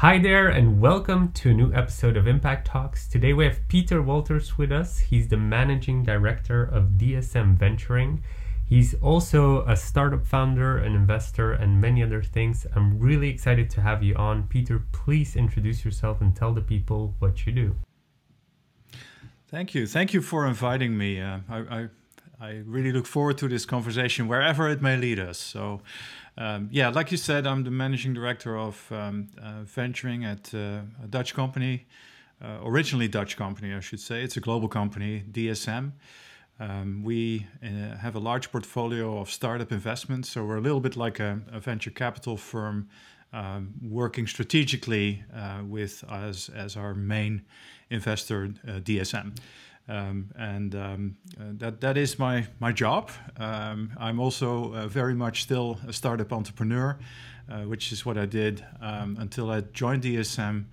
Hi there, and welcome to a new episode of Impact Talks. Today we have Peter Wolters with us. He's the managing director of DSM Venturing. He's also a startup founder, an investor, and many other things. I'm really excited to have you on. Peter, please introduce yourself and tell the people what you do. Thank you. Thank you for inviting me. Uh, I, I, I really look forward to this conversation, wherever it may lead us. So, um, yeah, like you said, I'm the managing director of um, uh, venturing at uh, a Dutch company, uh, originally Dutch company, I should say. It's a global company, DSM. Um, we uh, have a large portfolio of startup investments, so we're a little bit like a, a venture capital firm um, working strategically uh, with us as our main investor, uh, DSM. Um, and um, uh, that that is my my job. Um, I'm also uh, very much still a startup entrepreneur, uh, which is what I did um, until I joined DSM.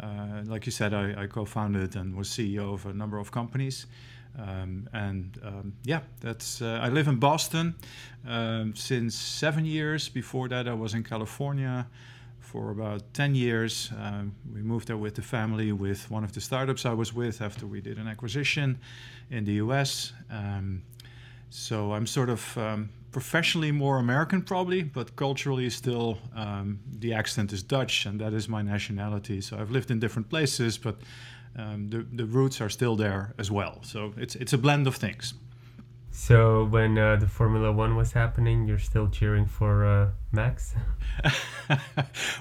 Uh, like you said, I, I, co-founded and was CEO of a number of companies. Um, and um, yeah, that's. Uh, I live in Boston since seven years. Before that, I was in California for about 10 years. Um, we moved there with the family with one of the startups I was with after we did an acquisition in the US. Um, so I'm sort of um, professionally more American, probably, but culturally still um, the accent is Dutch, and that is my nationality. So I've lived in different places, but um, the, the roots are still there as well. So it's, it's a blend of things. So when uh, the Formula One was happening, you're still cheering for uh, Max?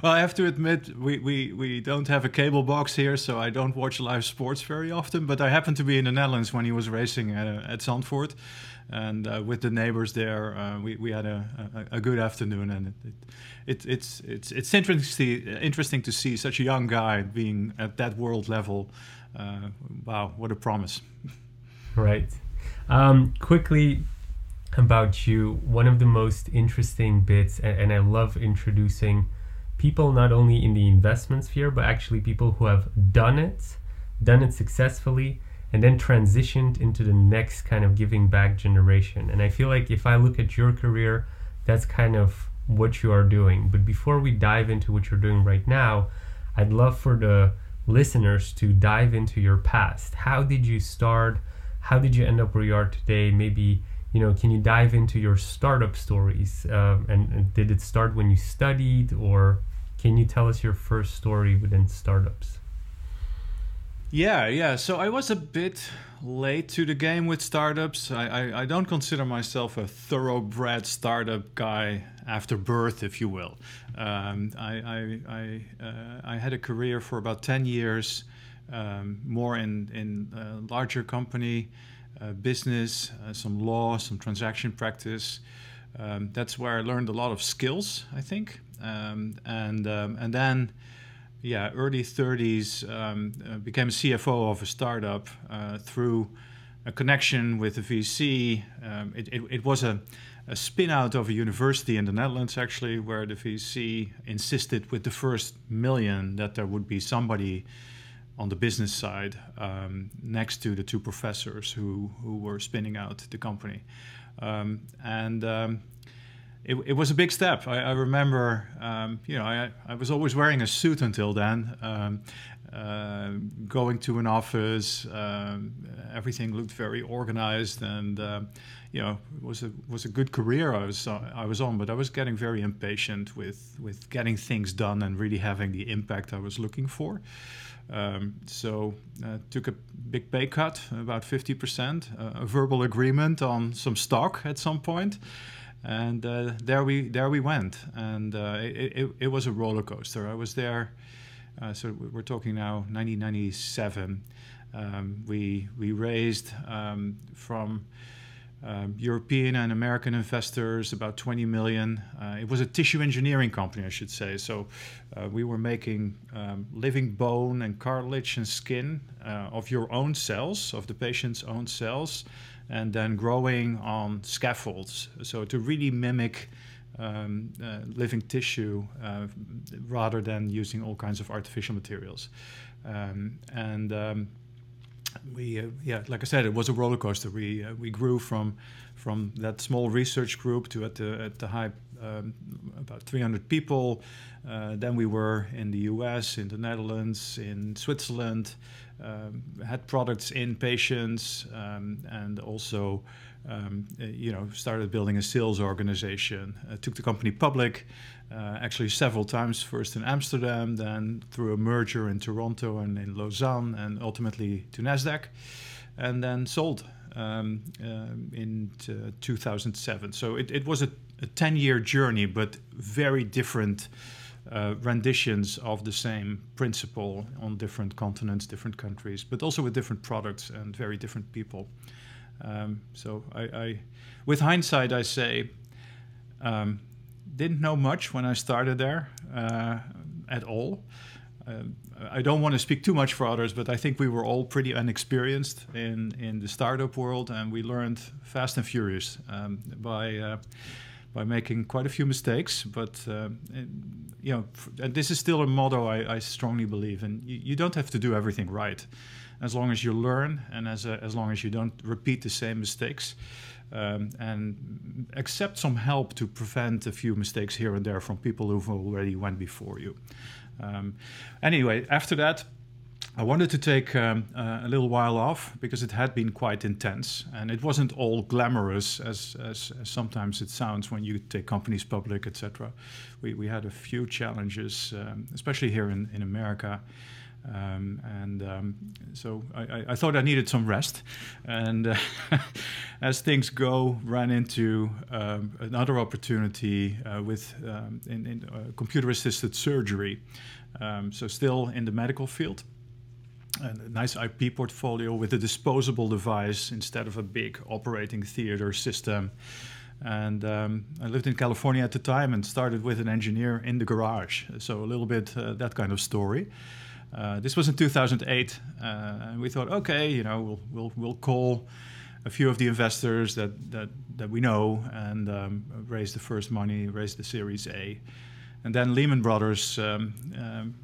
well, I have to admit, we, we, we don't have a cable box here, so I don't watch live sports very often. But I happened to be in the Netherlands when he was racing at, uh, at Zandvoort. And uh, with the neighbors there, uh, we, we had a, a, a, good afternoon. And it, it, it's, it's, it's interesting, interesting to see such a young guy being at that world level. Uh, wow, what a promise. Right. Um, quickly about you, one of the most interesting bits, and, and I love introducing people not only in the investment sphere, but actually people who have done it, done it successfully, and then transitioned into the next kind of giving back generation. And I feel like if I look at your career, that's kind of what you are doing. But before we dive into what you're doing right now, I'd love for the listeners to dive into your past. How did you start? How did you end up where you are today? Maybe you know, can you dive into your startup stories? Um, and, and did it start when you studied, or can you tell us your first story within startups? Yeah, yeah. So I was a bit late to the game with startups. I, I, I, don't consider myself a thoroughbred startup guy after birth, if you will. Um, I, I, I, uh, I, had a career for about 10 years um, more in in uh, larger company uh, business, uh, some law, some transaction practice. Um, that's where I learned a lot of skills, I think, um, and um, and then. Yeah, early 30s, um, uh, became CFO of a startup through a connection with a VC. Um, it, it, it was a, a spin out of a university in the Netherlands, actually, where the VC insisted with the first million that there would be somebody on the business side um, next to the two professors who, who were spinning out the company. Um, and um, it, it, was a big step. I, I remember, um, you know, I, I, was always wearing a suit until then. Um, uh, going to an office, um, everything looked very organized, and uh, you know, it was a was a good career I was I was on. But I was getting very impatient with with getting things done and really having the impact I was looking for. Um, so uh, took a big pay cut, about 50%, uh, a verbal agreement on some stock at some point, and uh, there we there we went, and uh, it, it, it, was a roller coaster. I was there, uh, so we're talking now 1997. Um, we we raised um, from European and American investors, about 20 million. Uh, it was a tissue engineering company, I should say. So uh, we were making um, living bone and cartilage and skin uh, of your own cells, of the patient's own cells, and then growing on scaffolds. So to really mimic um, living tissue rather than using all kinds of artificial materials. Um, and um, we uh, yeah like i said it was a roller coaster we uh, we grew from from that small research group to at the at the high um, about 300 people. Uh, then we were in the US, in the Netherlands, in Switzerland, um, had products in patients, um, and also um, uh, you know, started building a sales organization. Uh, took the company public, uh, actually several times. First in Amsterdam, then through a merger in Toronto and in Lausanne, and ultimately to Nasdaq, and then sold um, um in 2007. So it, it was a, a 10-year journey, but very different. Uh, renditions of the same principle on different continents, different countries, but also with different products and very different people. Um, so I, I, with hindsight, I say, um, didn't know much when I started there uh, at all. Uh, I don't want to speak too much for others, but I think we were all pretty unexperienced in, in the startup world, and we learned fast and furious um, by uh, by making quite a few mistakes. But uh, you know, and this is still a motto I, I strongly believe in. You, you, don't have to do everything right as long as you learn and as, a, as long as you don't repeat the same mistakes. Um, and accept some help to prevent a few mistakes here and there from people who've already went before you. Um, anyway, after that, I wanted to take um, uh, a little while off because it had been quite intense and it wasn't all glamorous as, as, as sometimes it sounds when you take companies public, etc. We, we had a few challenges, um, especially here in, in America. Um, and um, so I, I, thought I needed some rest. And uh, as things go, ran into um, another opportunity uh, with um, in, in uh, computer-assisted surgery. Um, so still in the medical field. And a nice IP portfolio with a disposable device instead of a big operating theater system. And um, I lived in California at the time and started with an engineer in the garage. So a little bit uh, that kind of story. Uh, this was in 2008, uh, and we thought, okay, you know, we'll we'll we'll call a few of the investors that that that we know and um, raise the first money, raise the Series A, and then Lehman Brothers. Um, um,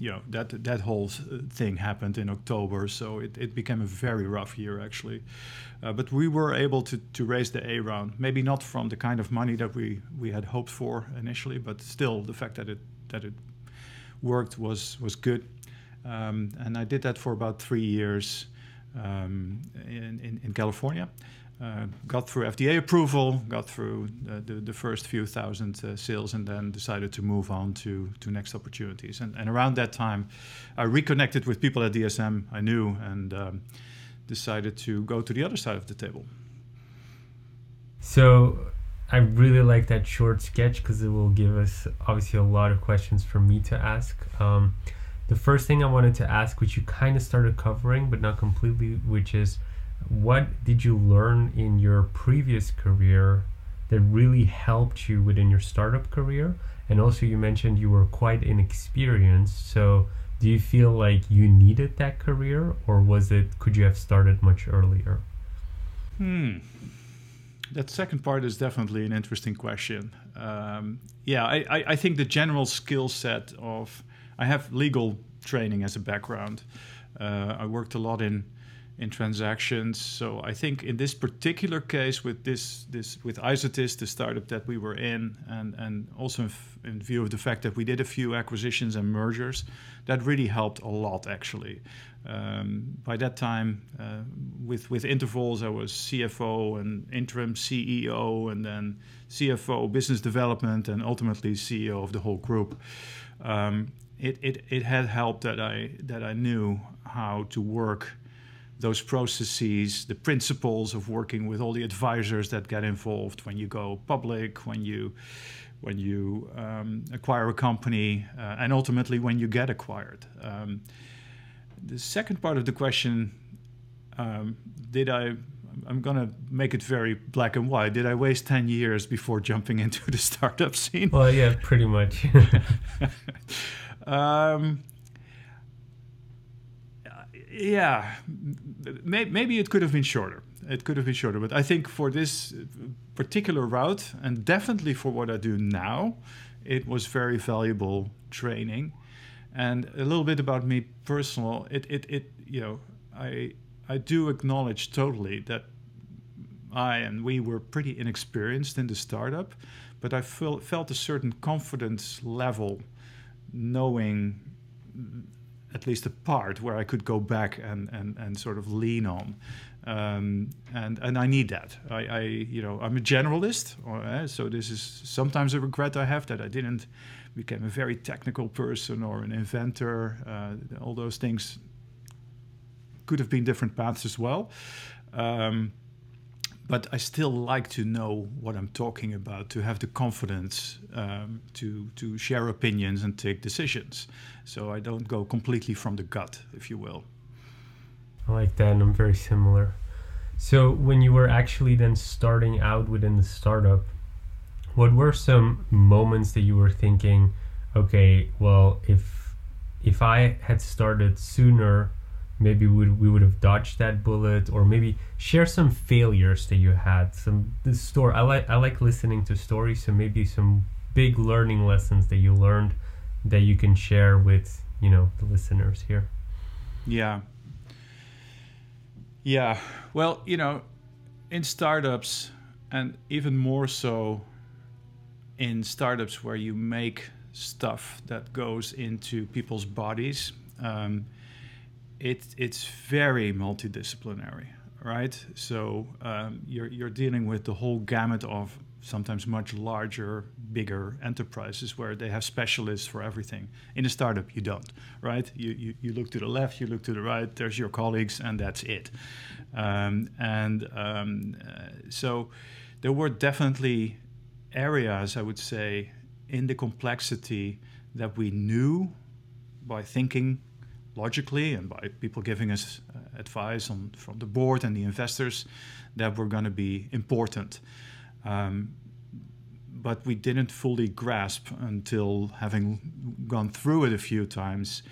you know that that whole thing happened in October, so it, it became a very rough year actually. Uh, but we were able to, to raise the A round, maybe not from the kind of money that we, we had hoped for initially, but still the fact that it that it worked was was good. Um, and I did that for about three years um, in, in, in, California. Uh, got through FDA approval, got through the, the, the first few thousand uh, sales, and then decided to move on to, to next opportunities. And, and around that time, I reconnected with people at DSM I knew and um, decided to go to the other side of the table. So I really like that short sketch because it will give us obviously a lot of questions for me to ask. Um, the first thing I wanted to ask, which you kind of started covering, but not completely, which is what did you learn in your previous career that really helped you within your startup career? And also, you mentioned you were quite inexperienced. So, do you feel like you needed that career, or was it, could you have started much earlier? Hmm. That second part is definitely an interesting question. Um, yeah, I, I, I think the general skill set of I have legal training as a background. Uh, I worked a lot in in transactions. So I think in this particular case with this this with Isotis, the startup that we were in, and and also in, f- in, view of the fact that we did a few acquisitions and mergers, that really helped a lot actually. Um, by that time, uh, with with intervals, I was CFO and interim CEO, and then CFO, business development, and ultimately CEO of the whole group. Um, it, it, it had helped that I that I knew how to work those processes, the principles of working with all the advisors that get involved when you go public, when you when you um, acquire a company, uh, and ultimately when you get acquired. Um, the second part of the question: um, Did I? I'm gonna make it very black and white. Did I waste ten years before jumping into the startup scene? Well, yeah, pretty much. Um, yeah, maybe it could have been shorter. It could have been shorter, but I think for this particular route, and definitely for what I do now, it was very valuable training. And a little bit about me personal, it, it, it you know, I I do acknowledge totally that I and we were pretty inexperienced in the startup, but I felt felt a certain confidence level, knowing at least a part where I could go back and and, and sort of lean on. Um, and and I need that. I, I, you know I'm a generalist, or, uh, so this is sometimes a regret I have that I didn't become a very technical person or an inventor. Uh, all those things could have been different paths as well. Um, but I still like to know what I'm talking about, to have the confidence um, to to share opinions and take decisions. So I don't go completely from the gut, if you will. I like that, and I'm very similar. So when you were actually then starting out within the startup, what were some moments that you were thinking, okay, well, if if I had started sooner, maybe we, we would have dodged that bullet or maybe share some failures that you had some story i like i like listening to stories so maybe some big learning lessons that you learned that you can share with you know the listeners here. Yeah. Yeah. Well you know in startups and even more so in startups where you make stuff that goes into people's bodies um, it, it's very multidisciplinary, right? So um, you're, you're dealing with the whole gamut of sometimes much larger, bigger enterprises where they have specialists for everything. In a startup, you don't, right? You, you, you look to the left, you look to the right, there's your colleagues, and that's it. Um, and um, uh, so there were definitely areas, I would say, in the complexity that we knew by thinking logically and by people giving us uh, advice on, from the board and the investors that were going to be important. Um, but we didn't fully grasp until having gone through it a few times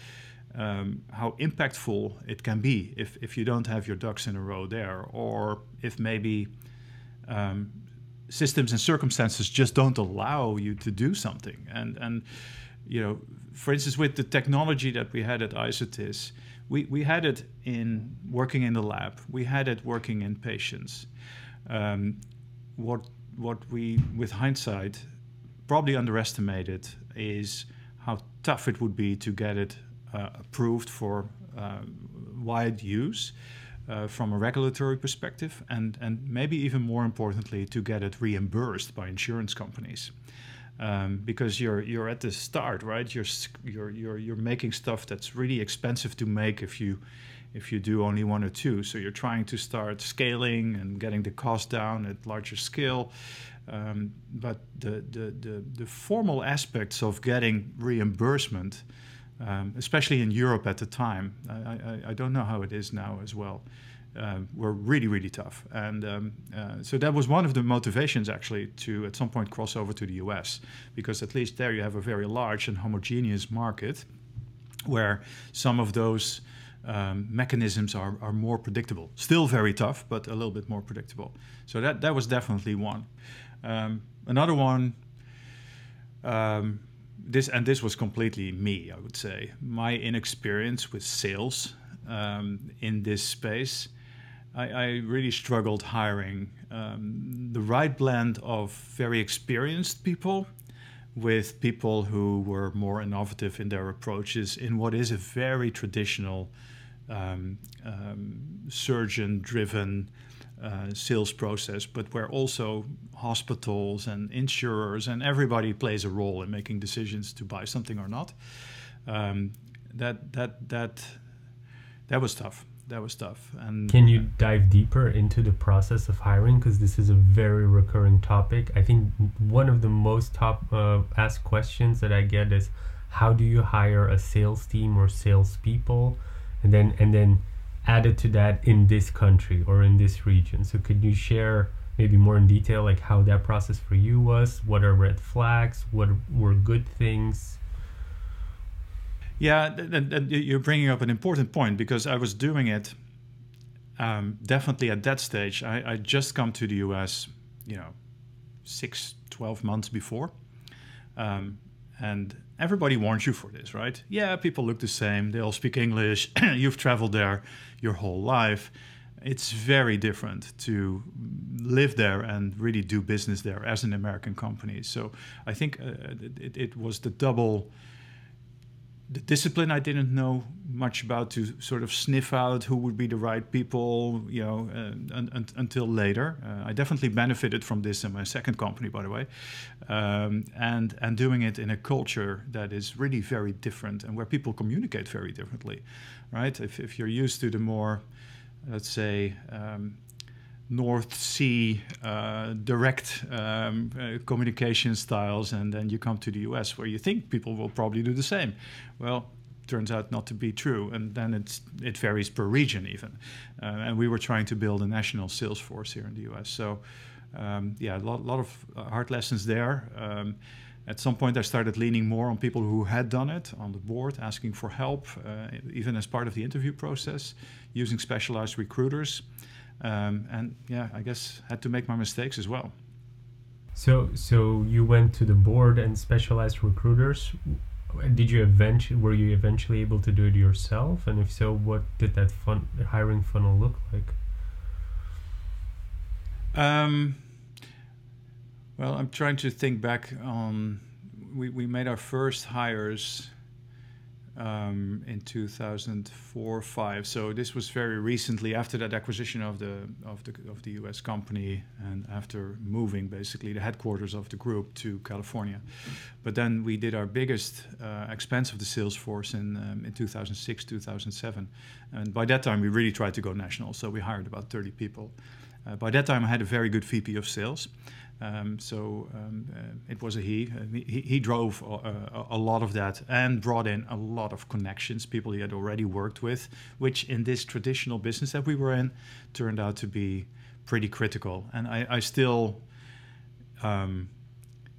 um, how impactful it can be if, if you don't have your ducks in a row there, or if maybe um, systems and circumstances just don't allow you to do something. And, and you know, for instance, with the technology that we had at Isotis, we, we had it in working in the lab, we had it working in patients. Um, what what we, with hindsight, probably underestimated is how tough it would be to get it uh, approved for uh, wide use uh, from a regulatory perspective, and and maybe even more importantly, to get it reimbursed by insurance companies um, because you're you're at the start, right? You're you're you're you're making stuff that's really expensive to make if you if you do only one or two. So you're trying to start scaling and getting the cost down at larger scale. Um, but the, the, the the formal aspects of getting reimbursement, um, especially in Europe at the time, I, I, I don't know how it is now as well were really, really tough. And um, uh, so that was one of the motivations actually to at some point cross over to the US, because at least there you have a very large and homogeneous market where some of those um, mechanisms are, are more predictable. Still very tough, but a little bit more predictable. So that, that was definitely one. Um, another one, um, this and this was completely me, I would say. My inexperience with sales um, in this space I, I really struggled hiring um, the right blend of very experienced people with people who were more innovative in their approaches in what is a very traditional um, um, surgeon driven uh, sales process, but where also hospitals and insurers and everybody plays a role in making decisions to buy something or not. Um, that that that that was tough that was tough. And can you dive deeper into the process of hiring? Because this is a very recurring topic. I think one of the most top uh, asked questions that I get is, how do you hire a sales team or salespeople, and then and then added to that in this country or in this region. So could you share maybe more in detail like how that process for you was? What are red flags? What were good things? Yeah, and, and you're bringing up an important point because I was doing it um, definitely at that stage. I, I just come to the US, you know, six, 12 months before. Um, and everybody warns you for this, right? Yeah, people look the same. They all speak English. You've traveled there your whole life. it's very different to live there and really do business there as an American company. So I think uh, it, it, was the double the discipline I didn't know much about to sort of sniff out who would be the right people, you know, uh, un- un- until later. Uh, I definitely benefited from this in my second company, by the way, um, and and doing it in a culture that is really very different and where people communicate very differently, right? If if you're used to the more, let's say. Um, North Sea uh, direct um, uh, communication styles, and then you come to the US where you think people will probably do the same. Well, turns out not to be true, and then it's it varies per region even. Uh, and we were trying to build a national sales force here in the US, so um, yeah, a lot, lot, of uh, hard lessons there. Um, at some point, I started leaning more on people who had done it on the board, asking for help, uh, even as part of the interview process, using specialized recruiters um, and yeah, I guess had to make my mistakes as well. So, so you went to the board and specialized recruiters. Did you eventually were you eventually able to do it yourself? And if so, what did that fun hiring funnel look like? Um, well, I'm trying to think back on. We, we made our first hires um, in 2004 5 so this was very recently after that acquisition of the of the of the US company and after moving basically the headquarters of the group to California. But then we did our biggest uh, expense of the sales force in um, in 2006 2007 and by that time we really tried to go national so we hired about 30 people. Uh, by that time I had a very good VP of sales um, so um, uh, it was a he. Uh, he. He drove a, a, lot of that and brought in a lot of connections, people he had already worked with, which in this traditional business that we were in turned out to be pretty critical. And I, I still um,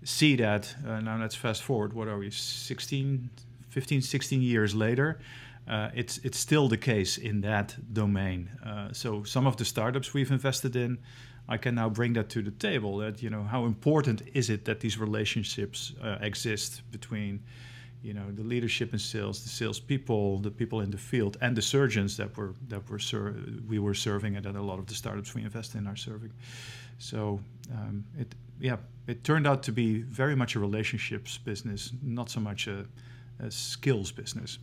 see that. Uh, now let's fast forward. What are we? 16, 15, 16 years later. Uh, it's it's still the case in that domain. Uh, so some of the startups we've invested in I can now bring that to the table. That you know, how important is it that these relationships uh, exist between, you know, the leadership in sales, the salespeople, the people in the field, and the surgeons that were that were ser- we were serving, and that a lot of the startups we invest in are serving. So um, it yeah, it turned out to be very much a relationships business, not so much a, a skills business.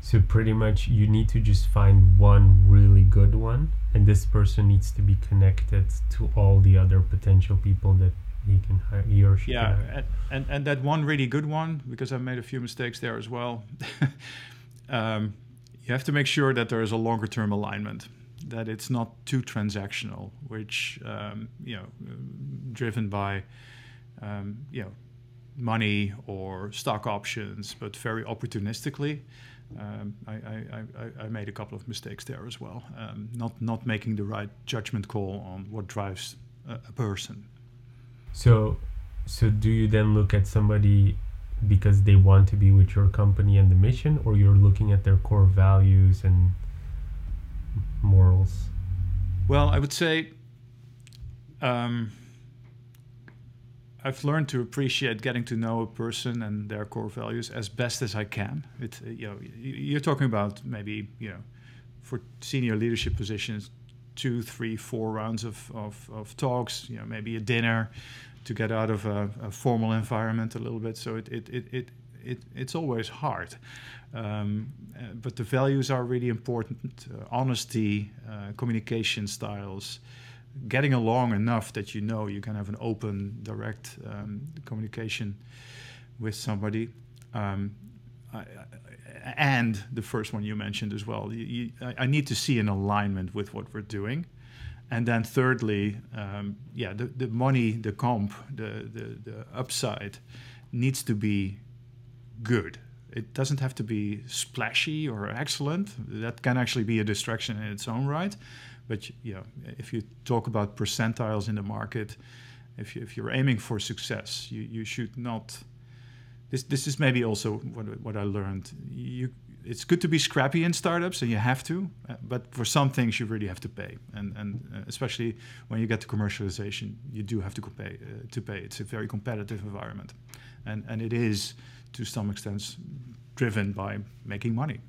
So pretty much you need to just find one really good one and this person needs to be connected to all the other potential people that he can hire he or she yeah and, and, and that one really good one because i've made a few mistakes there as well. Um, you have to make sure that there is a longer term alignment that it's not too transactional which um, you know driven by um, you know money or stock options but very opportunistically um, I, I, I, made a couple of mistakes there as well. Um, not not making the right judgment call on what drives a, a, person. So, so do you then look at somebody because they want to be with your company and the mission, or you're looking at their core values and morals? Well, I would say. Um, I've learned to appreciate getting to know a person and their core values as best as I can. It, you know, you're talking about maybe you know, for senior leadership positions, two, three, four rounds of, of, of talks. You know, maybe a dinner to get out of a, a formal environment a little bit. So it it it it, it it's always hard. Um, uh, but the values are really important: uh, honesty, uh, communication styles getting along enough that you know you can have an open, direct um, communication with somebody. Um, I, and the first one you mentioned as well, you, you, I, need to see an alignment with what we're doing. And then thirdly, um, yeah, the, the money, the comp, the, the, the upside needs to be good. It doesn't have to be splashy or excellent. That can actually be a distraction in its own right but you know, if you talk about percentiles in the market, if, you, if you're aiming for success, you, you should not. This, this is maybe also what, what I learned. You, it's good to be scrappy in startups, and you have to. But for some things, you really have to pay, and and uh, especially when you get to commercialization, you do have to pay. Uh, to pay, it's a very competitive environment, and and it is to some extent driven by making money.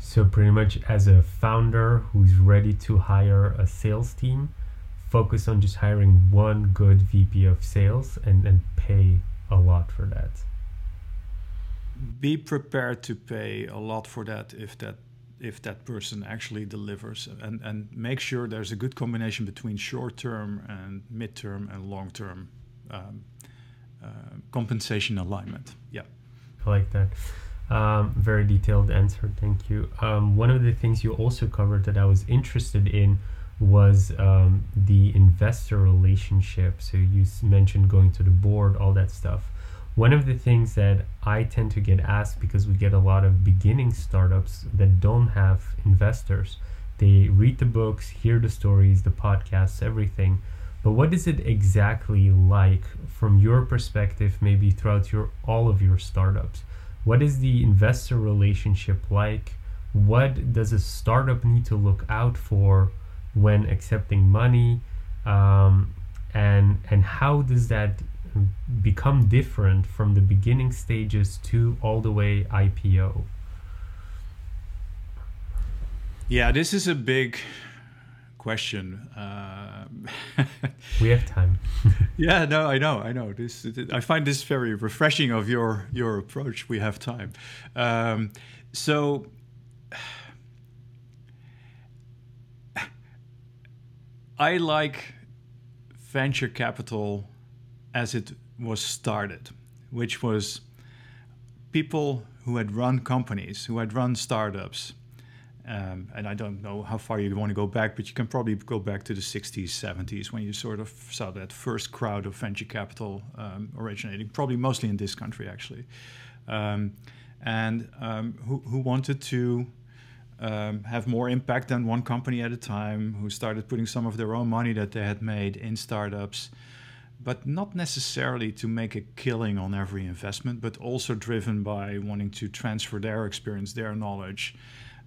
So, pretty much as a founder who's ready to hire a sales team, focus on just hiring one good VP of sales and, and pay a lot for that. Be prepared to pay a lot for that if that if that person actually delivers and, and make sure there's a good combination between short term and mid term and long term um, uh, compensation alignment. Yeah. I like that. Um, very detailed answer. Thank you. Um, one of the things you also covered that I was interested in was um, the investor relationship. So you mentioned going to the board, all that stuff. One of the things that I tend to get asked because we get a lot of beginning startups that don't have investors. They read the books, hear the stories, the podcasts, everything. But what is it exactly like from your perspective, maybe throughout your all of your startups? What is the investor relationship like? What does a startup need to look out for when accepting money? Um, and and how does that become different from the beginning stages to all the way IPO? Yeah, this is a big question. Uh, we have time. yeah, no, I know, I know. This, I find this very refreshing of your your approach. We have time. Um, so. I like venture capital as it was started, which was people who had run companies, who had run startups. Um, and I don't know how far you want to go back, but you can probably go back to the 60s, 70s when you sort of saw that first crowd of venture capital um, originating, probably mostly in this country actually, um, and um, who, who, wanted to um, have more impact than one company at a time, who started putting some of their own money that they had made in startups but not necessarily to make a killing on every investment, but also driven by wanting to transfer their experience, their knowledge.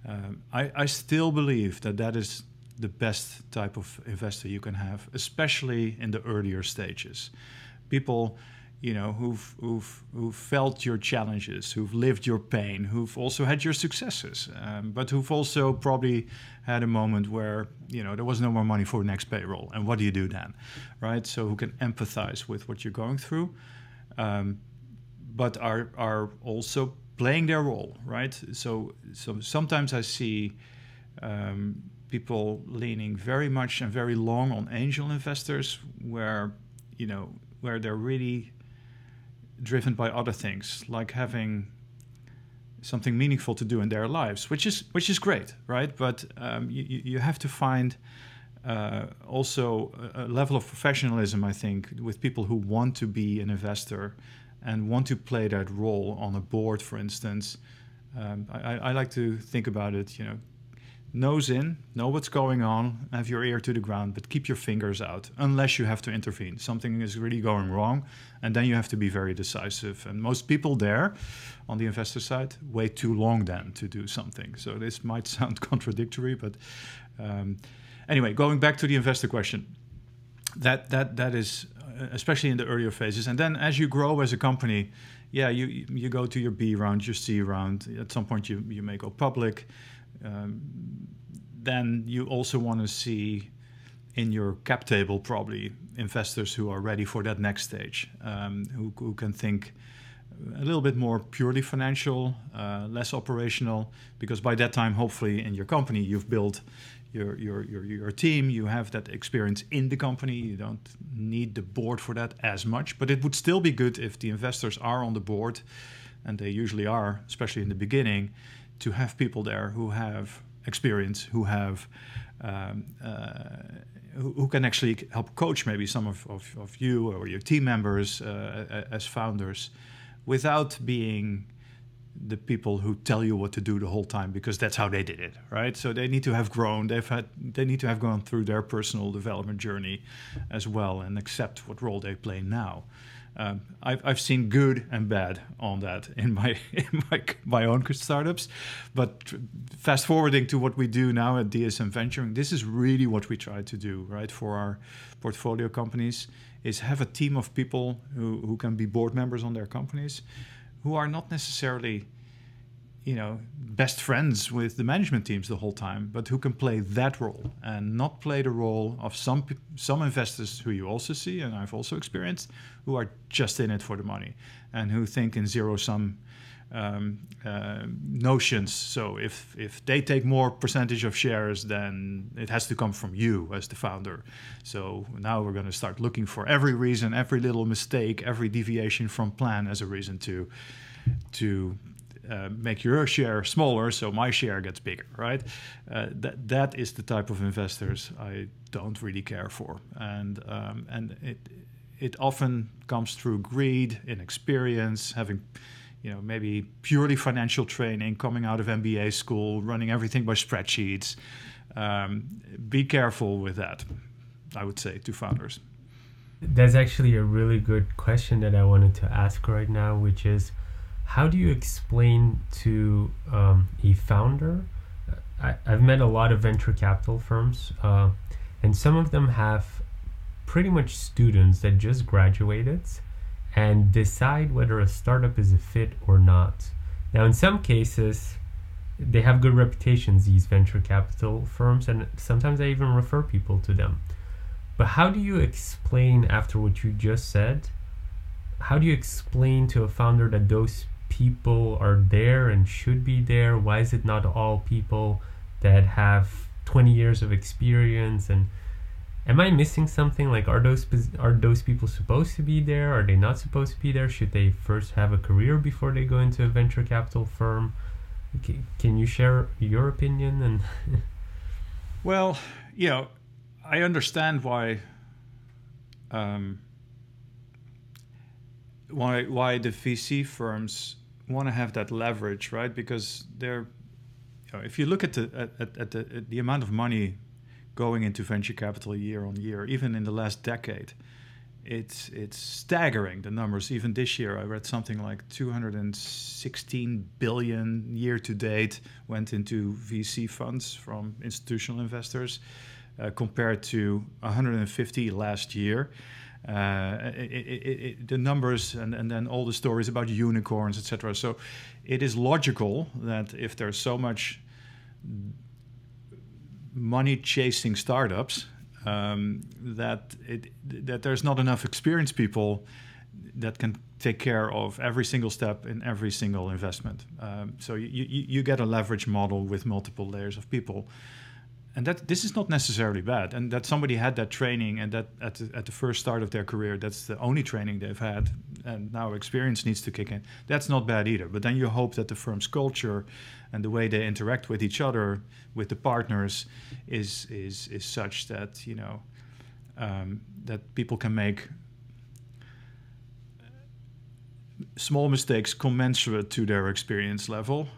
Um, I, I still believe that that is the best type of investor you can have, especially in the earlier stages. People you know, who've, who've, who've felt your challenges, who've lived your pain, who've also had your successes, um, but who've also probably had a moment where, you know, there was no more money for next payroll. And what do you do then, right? So who can empathize with what you're going through, um, but are, are also playing their role, right? So, so sometimes I see um, people leaning very much and very long on angel investors where, you know, where they're really driven by other things, like having something meaningful to do in their lives, which is which is great, right? But um, you you have to find uh, also a, level of professionalism, I think, with people who want to be an investor and want to play that role on a board, for instance. Um, I, I like to think about it, you know, nose in, know what's going on, have your ear to the ground, but keep your fingers out unless you have to intervene. Something is really going wrong, and then you have to be very decisive. And most people there on the investor side wait too long then to do something. So this might sound contradictory, but um, anyway, going back to the investor question, that that that is especially in the earlier phases, and then as you grow as a company. Yeah, you you go to your B round, your C round. At some point, you you may go public um, then you also want to see in your cap table probably investors who are ready for that next stage, um, who, who can think a little bit more purely financial, uh, less operational, because by that time, hopefully, in your company, you've built your, your, your, your team, you have that experience in the company, you don't need the board for that as much. But it would still be good if the investors are on the board, and they usually are, especially in the beginning, to have people there who have experience, who have um, uh, who, can actually help coach maybe some of, of, of you or your team members uh, as founders without being the people who tell you what to do the whole time because that's how they did it right? So they need to have grown. They've had they need to have gone through their personal development journey as well and accept what role they play now. Um, I've, I've seen good and bad on that in my in my, my own startups, but fast forwarding to what we do now at DSM Venturing, this is really what we try to do, right? For our portfolio companies, is have a team of people who, who can be board members on their companies, who are not necessarily you know best friends with the management teams the whole time, but who can play that role and not play the role of some some investors who you also see and I've also experienced who are just in it for the money and who think in zero sum um, uh, notions. So if if they take more percentage of shares, then it has to come from you as the founder. So now we're going to start looking for every reason, every little mistake, every deviation from plan as a reason to to uh, make your share smaller so my share gets bigger right uh, that that is the type of investors i don't really care for and um, and it it often comes through greed inexperience having you know maybe purely financial training coming out of mba school running everything by spreadsheets. Um, be careful with that i would say to founders. That's actually a really good question that i wanted to ask right now which is how do you explain to um, a founder? I, have met a lot of venture capital firms, uh, and some of them have pretty much students that just graduated and decide whether a startup is a fit or not. Now, in some cases, they have good reputations, these venture capital firms, and sometimes I even refer people to them. But how do you explain, after what you just said, how do you explain to a founder that those people are there and should be there? Why is it not all people that have 20 years of experience? And am I missing something? Like, are those are those people supposed to be there? Are they not supposed to be there? Should they first have a career before they go into a venture capital firm? Can you share your opinion? And well, you know, I understand why. Um, why why the VC firms want to have that leverage, right? Because they're, you know, if you look at the at, at the at the amount of money going into venture capital year on year, even in the last decade, it's it's staggering the numbers. Even this year, I read something like 216 billion year to date went into VC funds from institutional investors, uh, compared to 150 last year. Uh, it, it, it, the numbers and, and then all the stories about unicorns, etc. So it is logical that if there's so much money chasing startups, um, that it that there's not enough experienced people that can take care of every single step in every single investment. Um, so you, you, you get a leverage model with multiple layers of people and that this is not necessarily bad. And that somebody had that training and that at the, at the first start of their career that's the only training they've had and now experience needs to kick in. That's not bad either. But then you hope that the firm's culture and the way they interact with each other with the partners is is is such that you know um, that people can make small mistakes commensurate to their experience level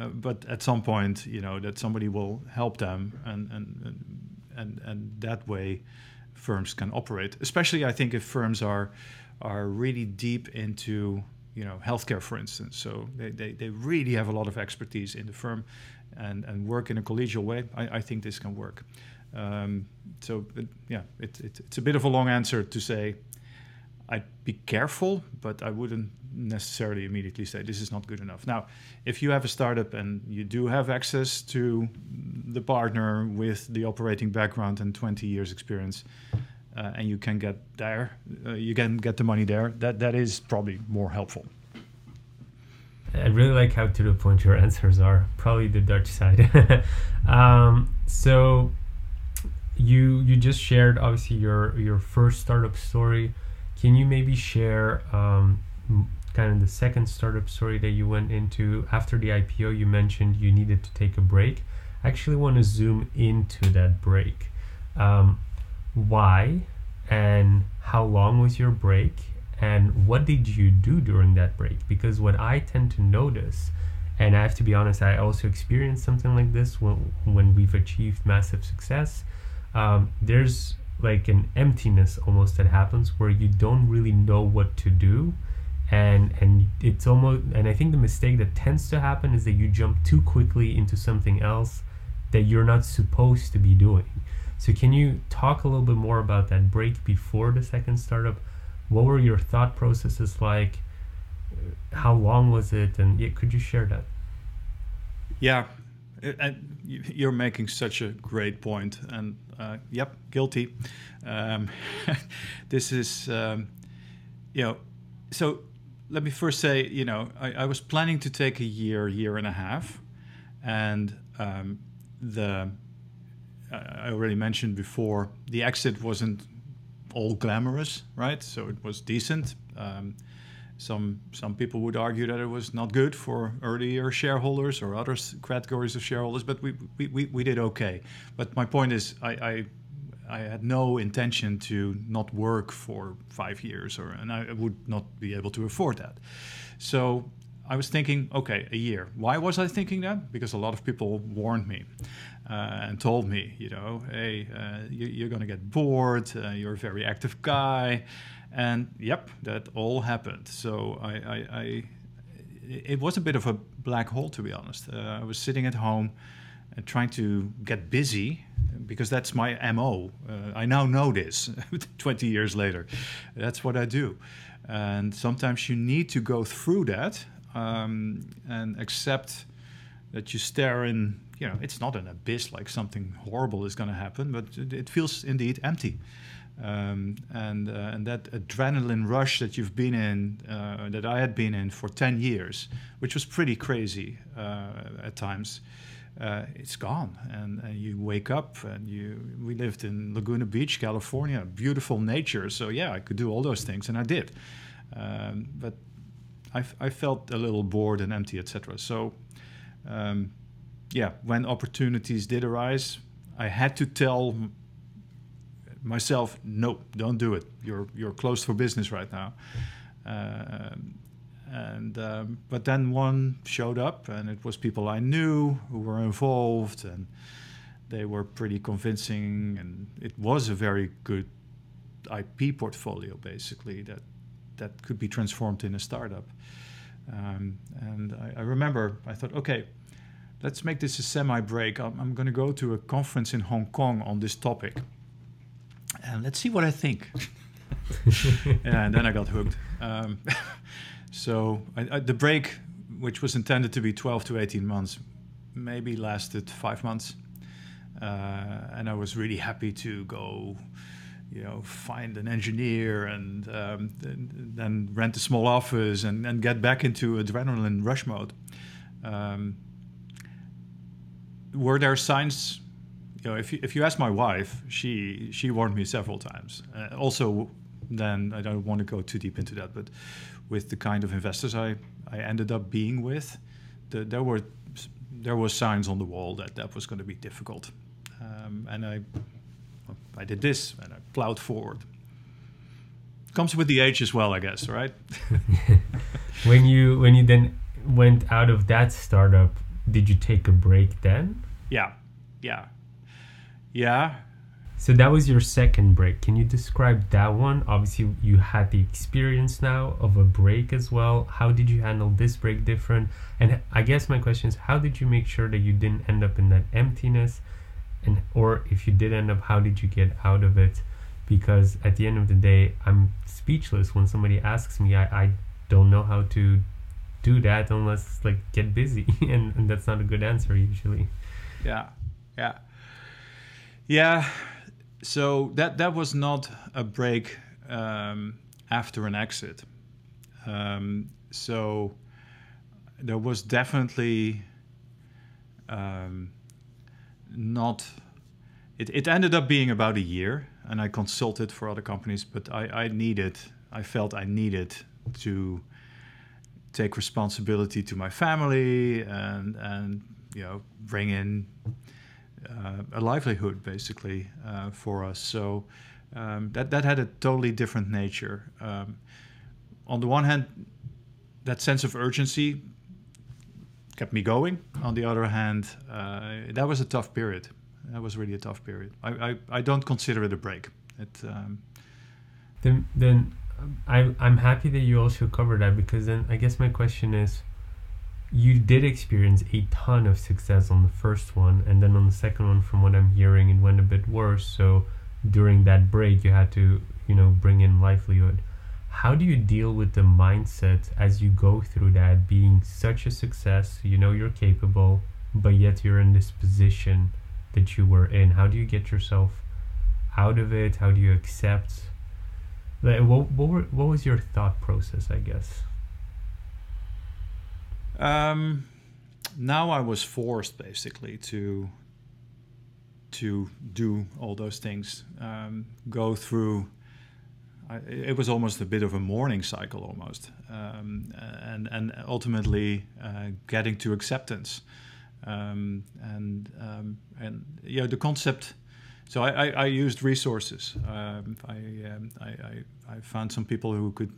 uh, but at some point, you know, that somebody will help them, and and and and that way, firms can operate. Especially, I think if firms are are really deep into you know healthcare, for instance. So they, they, they really have a lot of expertise in the firm, and and work in a collegial way. I, I think this can work. Um, so it, yeah, it, it, it's a bit of a long answer to say. I'd be careful, but I wouldn't necessarily immediately say this is not good enough. Now, if you have a startup and you do have access to the partner with the operating background and 20 years experience, uh, and you can get there, uh, you can get the money there. That that is probably more helpful. I really like how to the point your answers are. Probably the Dutch side. um, so you you just shared obviously your your first startup story. Can you maybe share um, kind of the second startup story that you went into after the IPO, you mentioned you needed to take a break. I actually want to zoom into that break. Um, why and how long was your break? And what did you do during that break? Because what I tend to notice, and I have to be honest, I also experienced something like this when, when we've achieved massive success. Um, there's like an emptiness almost that happens where you don't really know what to do. And and it's almost and i think the mistake that tends to happen is that you jump too quickly into something else that you're not supposed to be doing. So can you talk a little bit more about that break before the second startup? What were your thought processes like? How long was it? And yeah, could you share that? Yeah, and you're making such a great point, and uh, yep, guilty. Um, this is, um, you know, so let me first say, you know, I, I, was planning to take a year, year and a half, and um, the I already mentioned before the exit wasn't all glamorous, right? So it was decent. Um, some some people would argue that it was not good for earlier shareholders or other categories of shareholders, but we, we, we, we did okay. But my point is, I, I, I had no intention to not work for five years, or and I would not be able to afford that. So I was thinking, okay, a year. Why was I thinking that? Because a lot of people warned me uh, and told me, you know, hey, uh, you, are going to get bored. Uh, you're a very active guy. And yep, that all happened. So I, I, I it was a bit of a black hole, to be honest. Uh, I was sitting at home and trying to get busy because that's my MO. Uh, I now know this 20 years later. That's what I do. And sometimes you need to go through that um, and accept that you stare in, you know, it's not an abyss like something horrible is going to happen, but it feels indeed empty. Um, and uh, and that adrenaline rush that you've been in, uh, that I had been in for ten years, which was pretty crazy uh, at times, uh, it's gone. And, and, you wake up, and you. We lived in Laguna Beach, California, beautiful nature. So yeah, I could do all those things, and I did. Um, but I, I felt a little bored and empty, etc. So. Um, yeah, when opportunities did arise, I had to tell myself, no, don't do it. You're you're closed for business right now. Uh, and um, but then one showed up, and it was people I knew who were involved, and they were pretty convincing, and it was a very good IP portfolio, basically that that could be transformed in a startup. Um, and I, I, remember I thought, okay, let's make this a semi break. I'm, I'm going to go to a conference in Hong Kong on this topic and let's see what I think. and then I got hooked. Um, so I, I, the break, which was intended to be 12 to 18 months, maybe lasted five months. Uh, and I was really happy to go, you know, find an engineer and um, then, then, rent a small office and, and get back into adrenaline rush mode. Um, were there signs you know, if you, if you ask my wife, she she warned me several times. Uh, also, then I don't want to go too deep into that, but with the kind of investors I, I ended up being with, the, there were there were signs on the wall that that was going to be difficult, um, and I I did this and I plowed forward. Comes with the age as well, I guess, right? when you when you then went out of that startup, did you take a break then? Yeah, yeah. Yeah. So that was your second break. Can you describe that one? Obviously, you had the experience now of a break as well. How did you handle this break different? And I guess my question is, how did you make sure that you didn't end up in that emptiness? And or if you did end up, how did you get out of it? Because at the end of the day, I'm speechless when somebody asks me. I, I don't know how to do that unless like get busy, and, and that's not a good answer usually. Yeah, yeah. Yeah, so that that was not a break um, after an exit. Um, so there was definitely um, not. It, it ended up being about a year, and I consulted for other companies, but I, I needed, I felt I needed to take responsibility to my family and and you know bring in uh, a livelihood basically uh, for us. So um, that that had a totally different nature. Um, on the one hand, that sense of urgency kept me going. On the other hand, uh, that was a tough period. That was really a tough period. I, I, I don't consider it a break. It, um, then then I I'm happy that you also covered that because then I guess my question is you did experience a ton of success on the first one and then on the second one from what i'm hearing it went a bit worse so during that break you had to you know bring in livelihood how do you deal with the mindset as you go through that being such a success you know you're capable but yet you're in this position that you were in. How do you get yourself out of it? How do you accept? Like, what what, were, what was your thought process? I guess. Um, now I was forced basically to to do all those things, um, go through. I, it was almost a bit of a mourning cycle, almost, um, and and ultimately uh, getting to acceptance, um, and um, and yeah, the concept. So I, I, I used resources. Um, um, I, I I found some people who could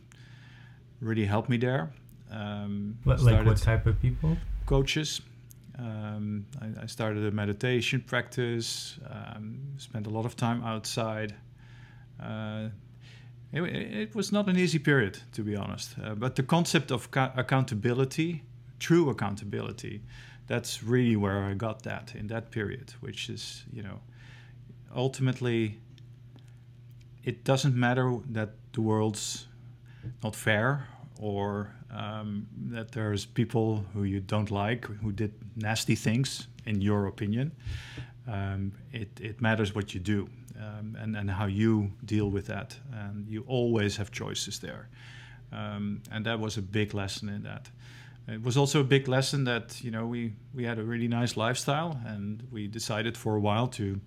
really help me there. Um, like what type of people? Coaches. Um, I, I, started a meditation practice. Um, spent a lot of time outside. Uh, it, it, was not an easy period, to be honest. Uh, but the concept of ca- accountability, true accountability, that's really where I got that in that period, which is, you know, ultimately, it doesn't matter that the world's not fair or um, that there's people who you don't like who did nasty things in your opinion. Um, it, it matters what you do um, and, and how you deal with that. And you always have choices there. Um, and that was a big lesson in that. It was also a big lesson that you know we, we had a really nice lifestyle and we decided for a while to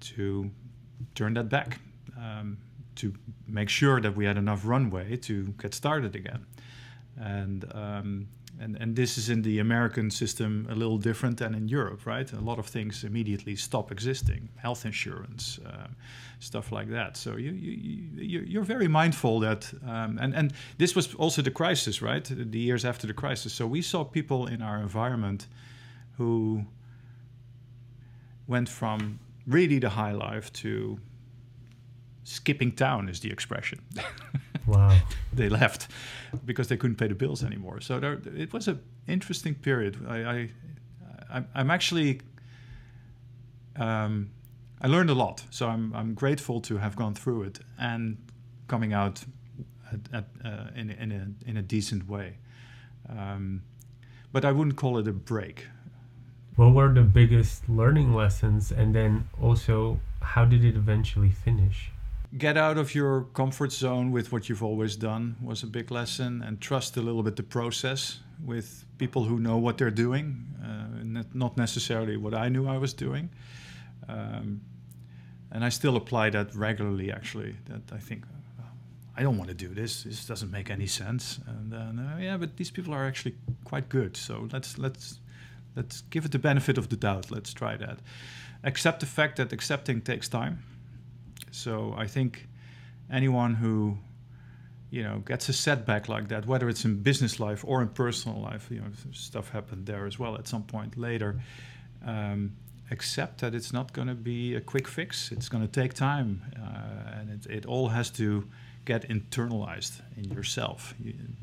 to turn that back um, to make sure that we had enough runway to get started again and um, and and this is in the American system a little different than in Europe, right? A lot of things immediately stop existing, health insurance, uh, stuff like that. So you you you're very mindful that, um, and and this was also the crisis, right? The years after the crisis. So we saw people in our environment who went from really the high life to skipping town is the expression. Wow. they left because they couldn't pay the bills anymore. So there, it was an interesting period. I, I, I'm actually, um, I learned a lot. So I'm, I'm grateful to have gone through it and coming out at, at, uh, in, in, a, in a decent way. Um, but I wouldn't call it a break. What were the biggest learning lessons? And then also, how did it eventually finish? Get out of your comfort zone with what you've always done was a big lesson and trust a little bit the process with people who know what they're doing uh, not necessarily what i knew i was doing. Um, and i still apply that regularly actually that i think i don't want to do this this doesn't make any sense. And then uh, yeah but these people are actually quite good so let's let's let's give it the benefit of the doubt let's try that. Accept the fact that accepting takes time so I think anyone who you know gets a setback like that, whether it's in business life or in personal life, you know stuff happened there as well at some point later. Um, accept that it's not going to be a quick fix. It's going to take time, uh, and it, it all has to get internalized in yourself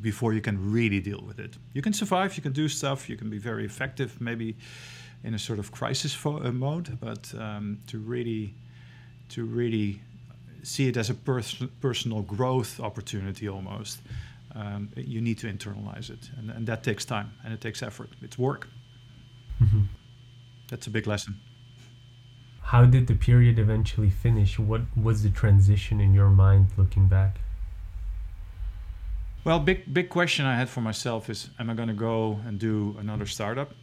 before you can really deal with it. You can survive, you can do stuff, you can be very effective, maybe in a sort of crisis fo- uh, mode, but um, to really to really see it as a pers- personal growth opportunity almost. Um, you need to internalize it, and, and, that takes time and it takes effort. It's work. Mm-hmm. That's a big lesson. How did the period eventually finish? What was the transition in your mind looking back? Well, big big question I had for myself is: Am I going to go and do another startup?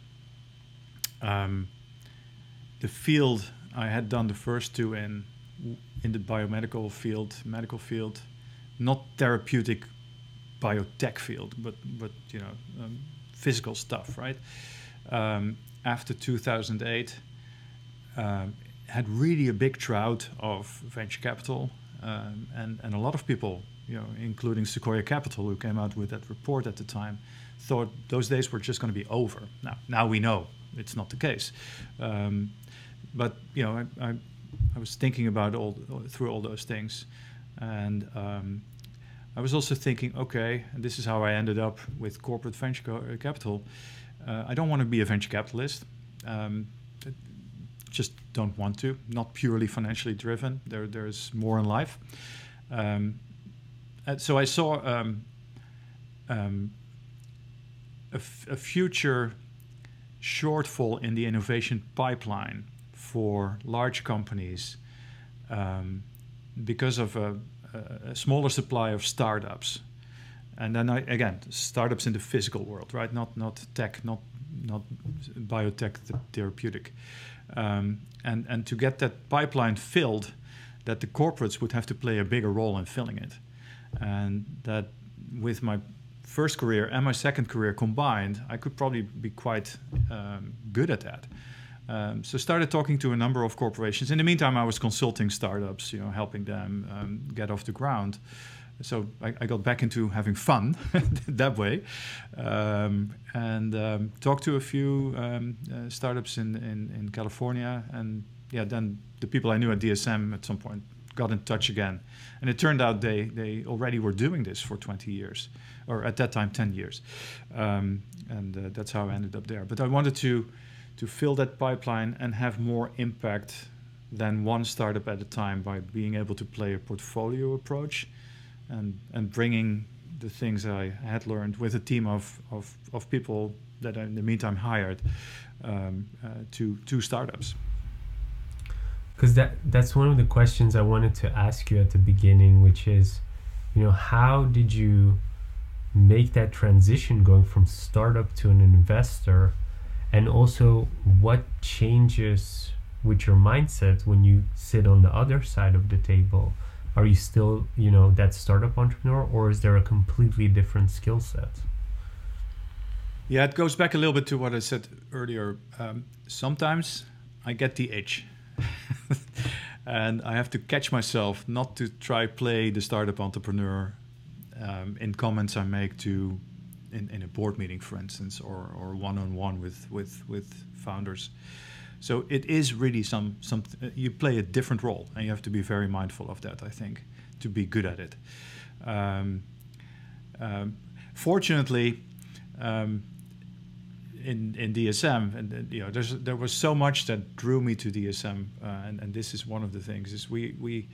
Um, the field I had done the first two in in the biomedical field, medical field, not therapeutic biotech field, but but you know um, physical stuff, right? Um, after 2008, um, had really a big drought of venture capital, um, and and a lot of people, you know, including Sequoia Capital, who came out with that report at the time, thought those days were just going to be over. Now now we know it's not the case. Um, but you know, I, I, I, was thinking about all through all those things, and um, I was also thinking, okay, this is how I ended up with corporate venture uh, capital. Uh, I don't want to be a venture capitalist. Um, just don't want to. Not purely financially driven. There, there's more in life. Um, so I saw um, um, a, f- a future shortfall in the innovation pipeline for large companies um, because of a, a, smaller supply of startups. And then I, again, startups in the physical world, right? Not not tech, not not biotech, therapeutic. Um, and and to get that pipeline filled, that the corporates would have to play a bigger role in filling it, and that with my first career and my second career combined, I could probably be quite um, good at that. Um, so started talking to a number of corporations. In the meantime, I was consulting startups, you know, helping them um, get off the ground. So I, I, got back into having fun that way, um, and um, talked to a few um, uh, startups in, in, in California, and yeah, then the people I knew at DSM at some point got in touch again, and it turned out they they already were doing this for 20 years, or at that time 10 years, um, and uh, that's how I ended up there. But I wanted to to fill that pipeline and have more impact than one startup at a time by being able to play a portfolio approach and and bringing the things I had learned with a team of of, of people that I in the meantime hired um, uh, to two startups. Because that that's one of the questions I wanted to ask you at the beginning, which is, you know, how did you make that transition going from startup to an investor and also what changes with your mindset when you sit on the other side of the table? Are you still you know that startup entrepreneur or is there a completely different skill set? Yeah it goes back a little bit to what i said earlier. Um, sometimes i get the itch. And i have to catch myself not to try play the startup entrepreneur um, in comments i make to in, in a board meeting, for instance, or, or one-on-one with, with, with founders. So it is really some some you play a different role, and you have to be very mindful of that. I think to be good at it. Um, um, fortunately, um, in in DSM, and you know, there was so much that drew me to DSM, uh, and and this is one of the things is we we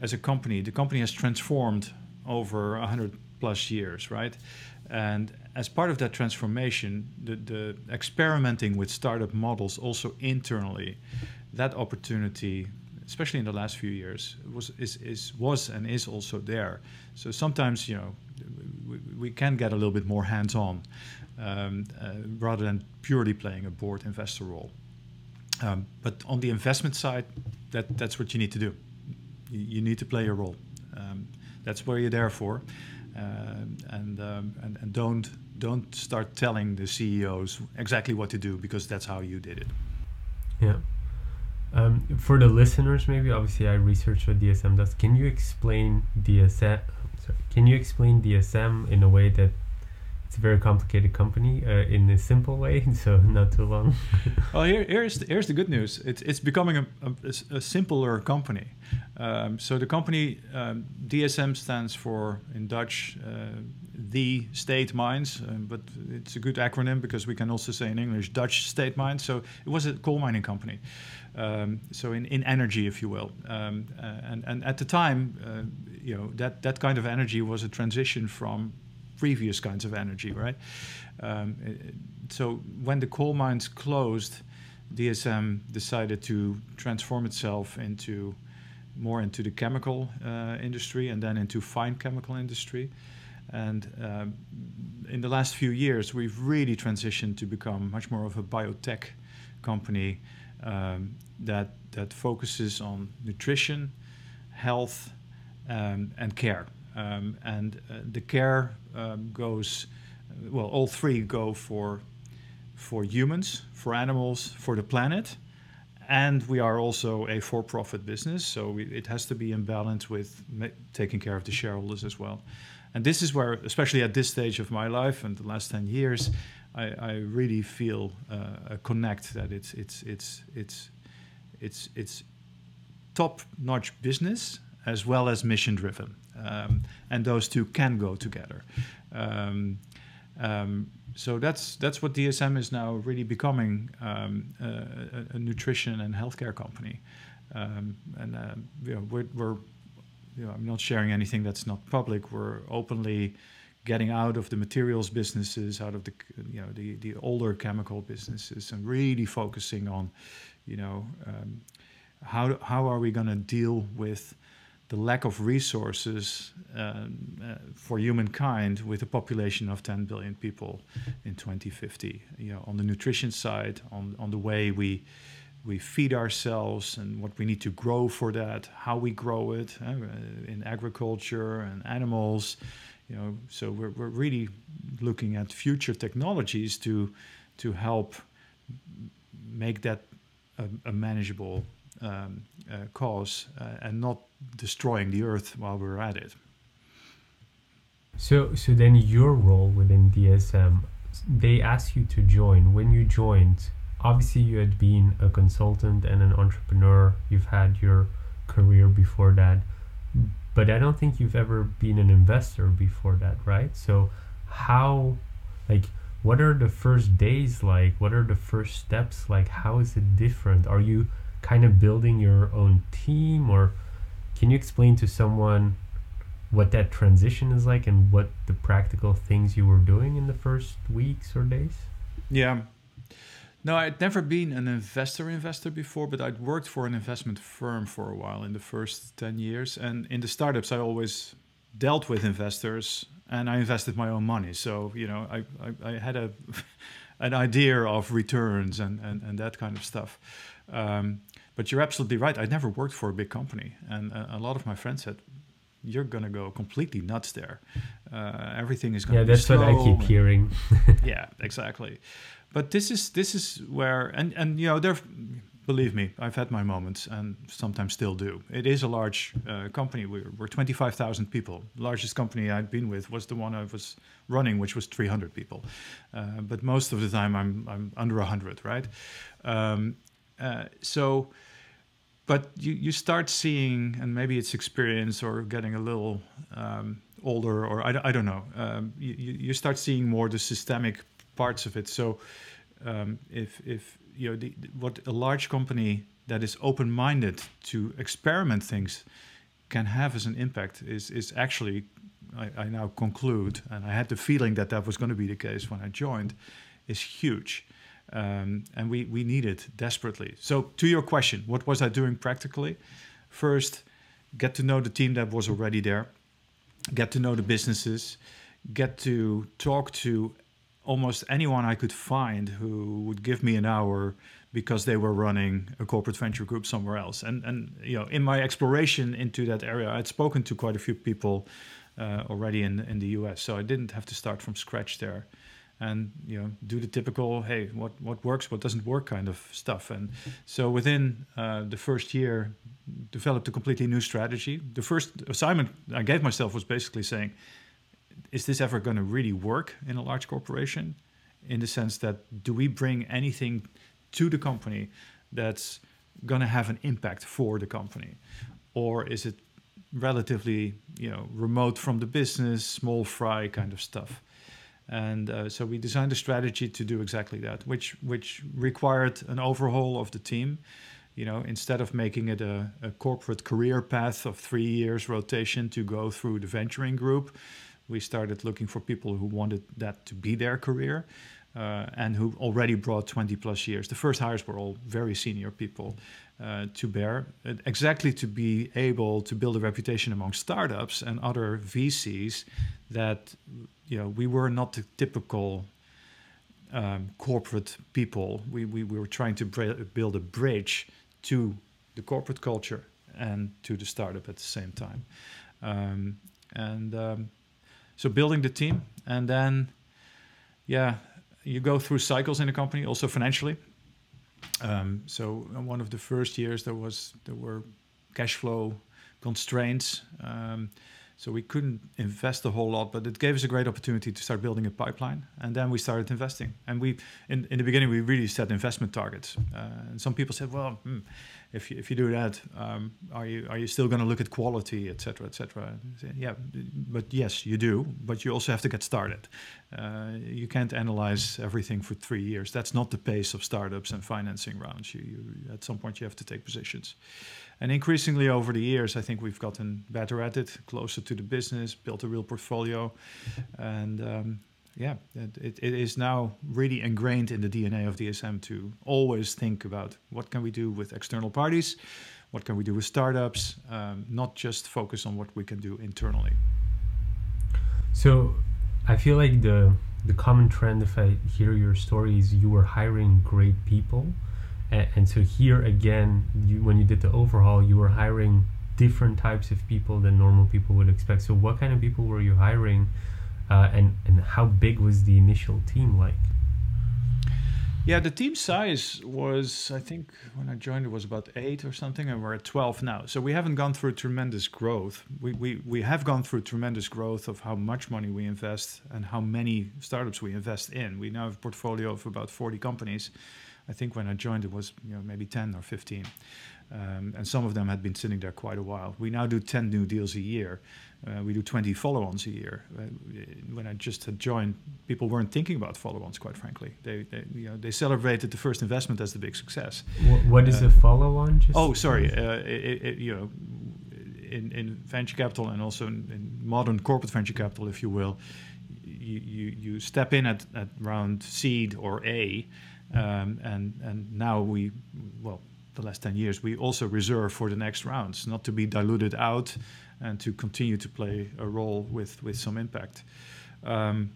as a company, the company has transformed over hundred plus years, right? And as part of that transformation, the, the experimenting with startup models also internally, that opportunity, especially in the last few years, was is, is was and is also there. So sometimes you know we, we can get a little bit more hands-on um, uh, rather than purely playing a board investor role. Um, but on the investment side, that that's what you need to do. You, you need to play a role. Um, that's where you're there for. Um, and, um, and and don't don't start telling the CEOs exactly what to do because that's how you did it. Yeah. Um, for the listeners, maybe obviously I researched what DSM does. Can you explain DSM? Sorry, can you explain DSM in a way that it's a very complicated company uh, in a simple way, so not too long. well, here, here's the, here's the good news. It's it's becoming a, a, a simpler company. Um, so the company um, DSM stands for in Dutch uh, the state mines, um, but it's a good acronym because we can also say in English Dutch state mines. So it was a coal mining company. Um, so in, in energy, if you will, um, uh, and and at the time, uh, you know that that kind of energy was a transition from previous kinds of energy, right? Um, so when the coal mines closed, DSM decided to transform itself into more into the chemical uh, industry and then into fine chemical industry. And um, in the last few years, we've really transitioned to become much more of a biotech company um, that that focuses on nutrition, health, um, and care. Um, and uh, the care um, goes, well, all three go for for humans, for animals, for the planet, and we are also a for-profit business, so we, it has to be in balance with taking care of the shareholders as well. And this is where, especially at this stage of my life and the last ten years, I, I really feel uh, a connect that it's it's it's it's it's it's top-notch business as well as mission-driven um, and those two can go together. Um, um, so that's that's what DSM is now really becoming um, a, a, nutrition and healthcare company, um, and uh, you know, we're, we're you know, I'm not sharing anything that's not public. We're openly getting out of the materials businesses, out of the you know the the older chemical businesses, and really focusing on, you know, um, how how are we going to deal with the lack of resources um, uh, for humankind with a population of 10 billion people in 2050 you know on the nutrition side on on the way we we feed ourselves and what we need to grow for that how we grow it uh, in agriculture and animals you know. So we're, we're really looking at future technologies to to help make that a, a manageable um, uh, cause uh, and not destroying the earth while we're at it. So, so then your role within DSM, they asked you to join. When you joined, obviously you had been a consultant and an entrepreneur. You've had your career before that, but I don't think you've ever been an investor before that, right? So, how, like, what are the first days like? What are the first steps like? How is it different? Are you kind of building your own team or can you explain to someone what that transition is like and what the practical things you were doing in the first weeks or days? Yeah. No, I'd never been an investor investor before, but I'd worked for an investment firm for a while in the first 10 years. And in the startups, I always dealt with investors and I invested my own money. So, you know, I, I, I had a an idea of returns and, and, and that kind of stuff. Um, but you're absolutely right. I never worked for a big company, and a, a lot of my friends said, "You're gonna go completely nuts there. Uh, everything is gonna." Yeah, that's what I keep hearing. yeah, exactly. But this is this is where and and you know there. Believe me, I've had my moments and sometimes still do. It is a large uh, company. We're, we're 25,000 people. Largest company I'd been with was the one I was running, which was 300 people. Uh, but most of the time, I'm, I'm under 100, right? Um, uh, so but you, you start seeing, and maybe it's experience or getting a little um, older, or I, I don't know, um, you, you start seeing more the systemic parts of it. So um, if, if you know, the, what a large company that is open minded to experiment things can have as an impact is, is actually, I, I now conclude, and I had the feeling that that was going to be the case when I joined, is huge. Um, and we, we need it desperately. So, to your question, what was I doing practically? First, get to know the team that was already there, get to know the businesses, get to talk to almost anyone I could find who would give me an hour because they were running a corporate venture group somewhere else. And and you know, in my exploration into that area, I'd spoken to quite a few people uh, already in in the U.S., so I didn't have to start from scratch there and you know do the typical hey what what works what doesn't work kind of stuff. And so within uh, the first year developed a completely new strategy. The first assignment i gave myself was basically saying is this ever going to really work in a large corporation? In the sense that do we bring anything to the company that's going to have an impact for the company? Or is it relatively you know remote from the business small fry kind of stuff and uh, so we designed a strategy to do exactly that, which which required an overhaul of the team. You know, instead of making it a, a corporate career path of three years rotation to go through the venturing group, we started looking for people who wanted that to be their career. Uh, and who already brought 20 plus years. The first hires were all very senior people uh, to bear, exactly to be able to build a reputation among startups and other VCs that you know, we were not the typical um, corporate people. We, we, we were trying to build a bridge to the corporate culture and to the startup at the same time. Um, and um, so building the team, and then, yeah, you go through cycles in the company, also financially. Um, so one of the first years there was there were cash flow constraints. So we couldn't invest a whole lot, but it gave us a great opportunity to start building a pipeline. And then we started investing. And we, in, in the beginning, we really set investment targets. Uh, and some people said, well, hmm, if you, if you do that, um, are you are you still going to look at quality, et cetera, et cetera? Yeah, but yes, you do. But you also have to get started. Uh, you can't analyze everything for three years. That's not the pace of startups and financing rounds. You, you at some point you have to take positions. And increasingly over the years, I think we've gotten better at it, closer to the business, built a real portfolio, and um, yeah, it, it is now really ingrained in the DNA of DSM to always think about what can we do with external parties, what can we do with startups, um, not just focus on what we can do internally. So, I feel like the the common trend, if I hear your story, is you were hiring great people, and, so here again, you when you did the overhaul, you were hiring different types of people than normal people would expect. So, what kind of people were you hiring? uh, and and how big was the initial team like? Yeah, the team size was I think when I joined it was about eight or something, and we're at twelve now. So we haven't gone through tremendous growth. We we we have gone through tremendous growth of how much money we invest and how many startups we invest in. We now have a portfolio of about forty companies. I think when I joined it was you know maybe ten or fifteen. Um, and some of them had been sitting there quite a while. We now do 10 new deals a year. Uh, we do 20 follow-ons a year. Uh, when I just had joined, people weren't thinking about follow-ons, quite frankly. They, they, you know, they celebrated the first investment as the big success. what, what is uh, a follow-on? oh, sorry. Uh, it, it, you know, in, in venture capital and also in, in, modern corporate venture capital, if you will, you, you, you step in at, at round seed or A, and and now we, well, the last 10 years, we also reserve for the next rounds, not to be diluted out and to continue to play a role with, some impact. Um,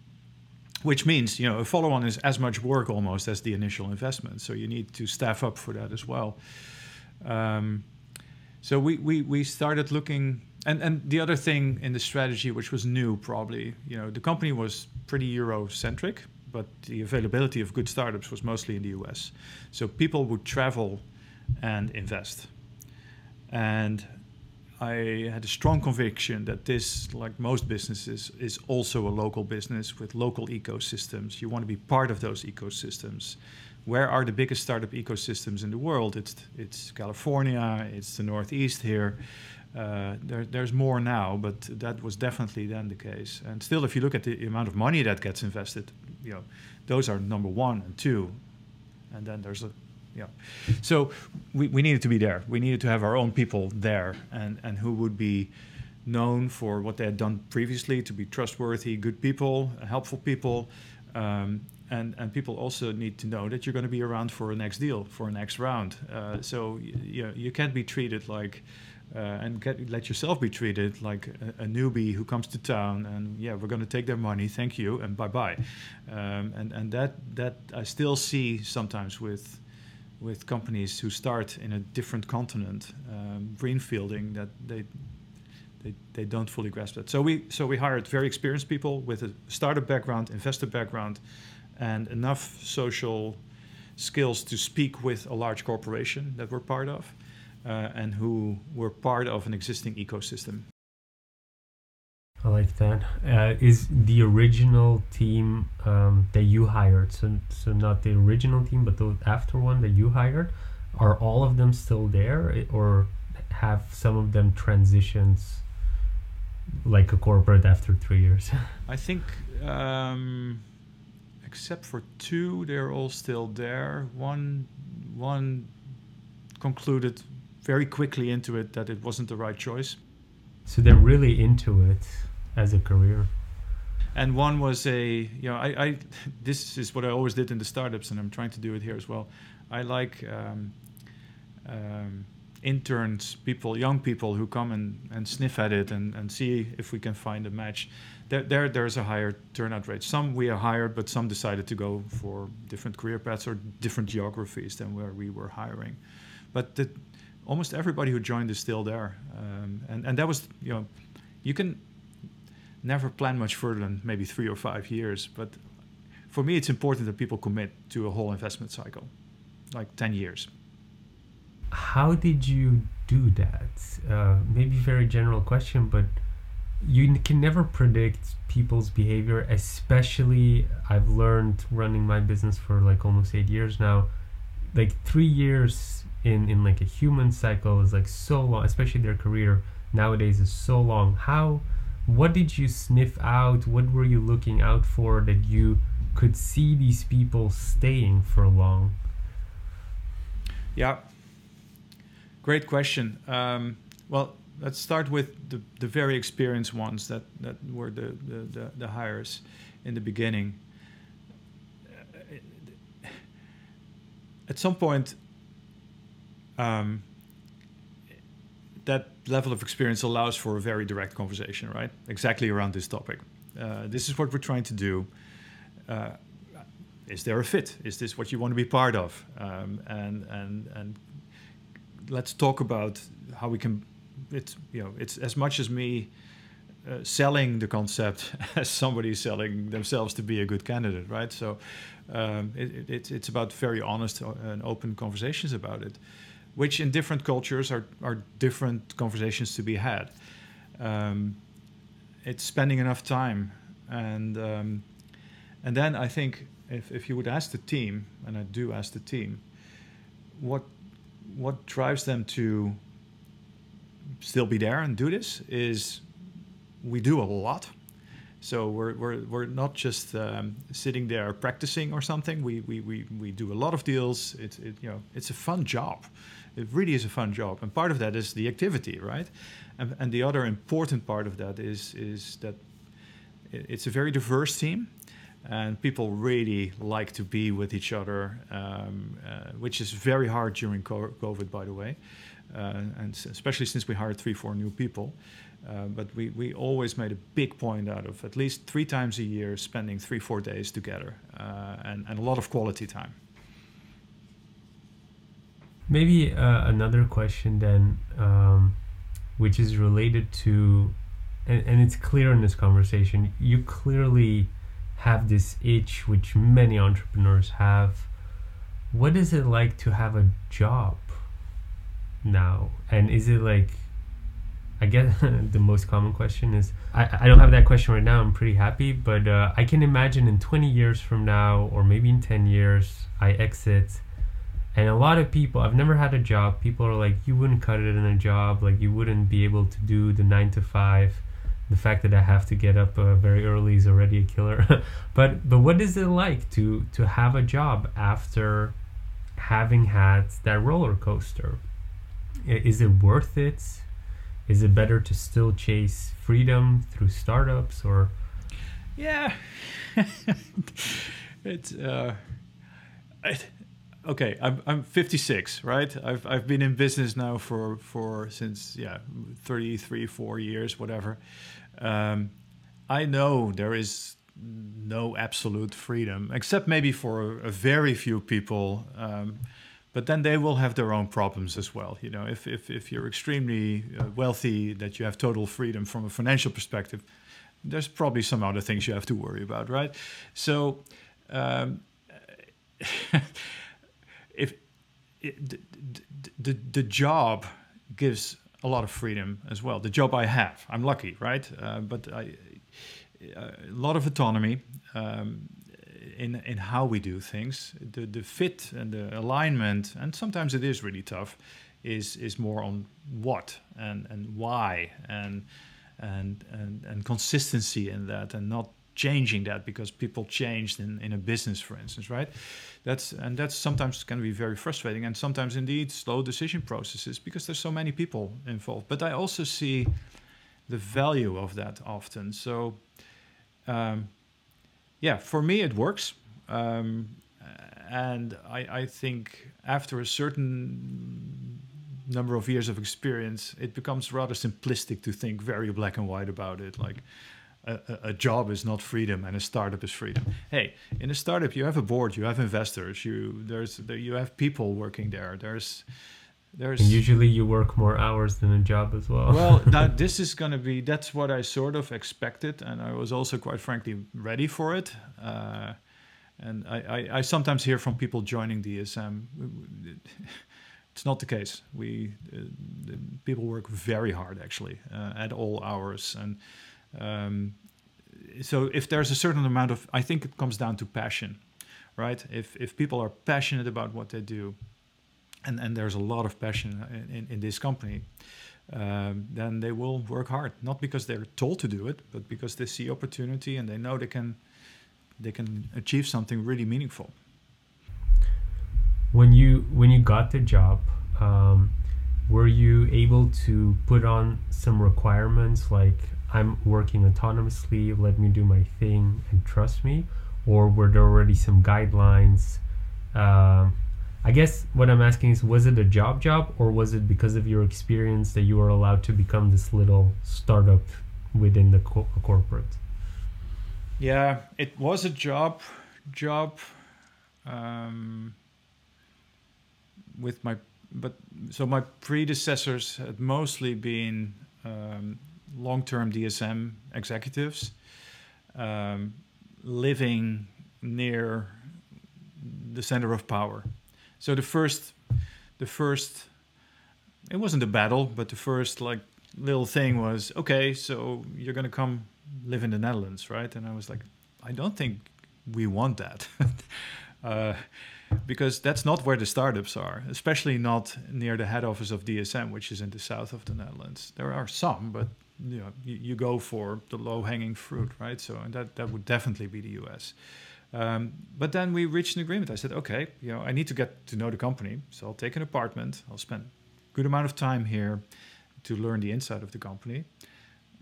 which means, you know, a follow-on is as much work almost as the initial investment. So you need to staff up for that as well. Um, so we, started looking, and the other thing in the strategy, which was new probably, you know, the company was pretty Eurocentric, but the availability of good startups was mostly in the US. So people would travel and invest. And I had a strong conviction that this, like most businesses, is also a local business with local ecosystems. You want to be part of those ecosystems. Where are the biggest startup ecosystems in the world? It's it's California, it's the Northeast here. Uh, there, there's more now, but that was definitely then the case. And still, if you look at the amount of money that gets invested, you know, those are number one and two, and then there's a yeah. So we, we needed to be there. We needed to have our own people there and, and who would be known for what they had done previously to be trustworthy, good people, helpful people. Um, and, and people also need to know that you're going to be around for a next deal, for a next round. Uh, so you, know, you can't be treated like, uh, and get, let yourself be treated like a, a, newbie who comes to town and yeah, we're going to take their money, thank you, and bye bye. Um, and and that that I still see sometimes with with companies who start in a different continent, um, greenfielding, that they, they they don't fully grasp that. So we so we hired very experienced people with a startup background, investor background, and enough social skills to speak with a large corporation that we're part of, and who were part of an existing ecosystem. I like that. Uh, is the original team um, that you hired, so so not the original team, but the after one that you hired, are all of them still there, or have some of them transitions like a corporate after three years? I think, um, except for two, they're all still there. One one concluded very quickly into it that it wasn't the right choice. So they're really into it as a career. And one was a you know I, I this is what I always did in the startups and I'm trying to do it here as well. I like um, um, interns people young people who come and, and sniff at it and, and see if we can find a match. There, there there's a higher turnout rate. Some we are hired but some decided to go for different career paths or different geographies than where we were hiring. But the, almost everybody who joined is still there um, and, and that was you know you can never plan much further than maybe three or five years. But for me, it's important that people commit to a whole investment cycle, like 10 years. How did you do that? Uh, maybe very general question, but you can never predict people's behavior, especially I've learned running my business for like almost eight years now. like three years in in like a human cycle is like so long, especially their career nowadays is so long. How what did you sniff out? What were you looking out for that you could see these people staying for long? Yeah, great question. Um, well, let's start with the, the very experienced ones that, that were the, the, the, the hires in the beginning. At some point, um, that level of experience allows for a very direct conversation, right? Exactly around this topic. Uh, this is what we're trying to do. Uh, is there a fit? Is this what you want to be part of? Um, and and and let's talk about how we can. It's you know it's as much as me uh, selling the concept as somebody selling themselves to be a good candidate, right? So um, it, it, it's about very honest and open conversations about it which in different cultures are, are different conversations to be had. Um, it's spending enough time, and um, and then I think if, if you would ask the team, and I do ask the team, what what drives them to still be there and do this is we do a lot. So we're, we're, we're not just um, sitting there practicing or something. We, we, we, we do a lot of deals. It's it, you know it's a fun job it really is a fun job. And part of that is the activity, right? And, and the other important part of that is is that it's a very diverse team, and people really like to be with each other, um, uh, which is very hard during COVID, by the way, uh, and especially since we hired three, four new people. Uh, but we, we always made a big point out of at least three times a year spending three, four days together uh, and, and a lot of quality time. Maybe uh, another question then, um, which is related to, and, and it's clear in this conversation, you clearly have this itch which many entrepreneurs have. What is it like to have a job now? And is it like, I guess the most common question is I, I don't have that question right now. I'm pretty happy, but uh, I can imagine in 20 years from now, or maybe in 10 years, I exit and a lot of people, I've never had a job. People are like, you wouldn't cut it in a job. Like, you wouldn't be able to do the nine to five. The fact that I have to get up uh, very early is already a killer. but but what is it like to to have a job after having had that roller coaster? Is it worth it? Is it better to still chase freedom through startups or? Yeah, it's. Uh, okay, I'm I'm 56, right? I've I've been in business now for for since yeah 33, four years, whatever. Um, I know there is no absolute freedom, except maybe for a, very few people. Um, but then they will have their own problems as well. You know, if if if you're extremely uh, wealthy, that you have total freedom from a financial perspective, there's probably some other things you have to worry about, right? So. Um, if the, the, the job gives a lot of freedom as well. The job I have, I'm lucky, right? Uh, but I, a lot of autonomy um, in in how we do things. The the fit and the alignment, and sometimes it is really tough. Is is more on what and and why and and and and consistency in that, and not changing that because people changed in, in a business, for instance, right? That's and that's sometimes can be very frustrating, and sometimes indeed slow decision processes because there's so many people involved. But I also see the value of that often. So, um, yeah, for me it works, um, and I, I think after a certain number of years of experience, it becomes rather simplistic to think very black and white about it, like a, a, job is not freedom and a startup is freedom. Hey, in a startup you have a board, you have investors, you there's you have people working there. There's there's and usually you work more hours than a job as well. well, now this is going to be that's what I sort of expected, and I was also quite frankly ready for it. Uh, and I, I, I, sometimes hear from people joining DSM. It's not the case. We uh, people work very hard actually uh, at all hours and um, so if there's a certain amount of, I think it comes down to passion, right? If if people are passionate about what they do, and and there's a lot of passion in, in, in this company, um, then they will work hard. Not because they're told to do it, but because they see opportunity and they know they can they can achieve something really meaningful. When you when you got the job, um, were you able to put on some requirements like I'm working autonomously, let me do my thing and trust me, or were there already some guidelines? Um, I guess what I'm asking is was it a job job or was it because of your experience that you were allowed to become this little startup within the co- corporate? Yeah, it was a job job um, with my but so my predecessors had mostly been um, long-term DSM executives um, living near the center of power so the first, the first, it wasn't a battle, but the first like little thing was okay. So you're gonna come live in the Netherlands, right? And I was like, I don't think we want that. uh, because that's not where the startups are, especially not near the head office of DSM, which is in the south of the Netherlands. There are some, but you know, you, you go for the low-hanging fruit, right? So, and that that would definitely be the US. Um, but then we reached an agreement. I said, okay, you know, I need to get to know the company, so I'll take an apartment. I'll spend a good amount of time here to learn the inside of the company.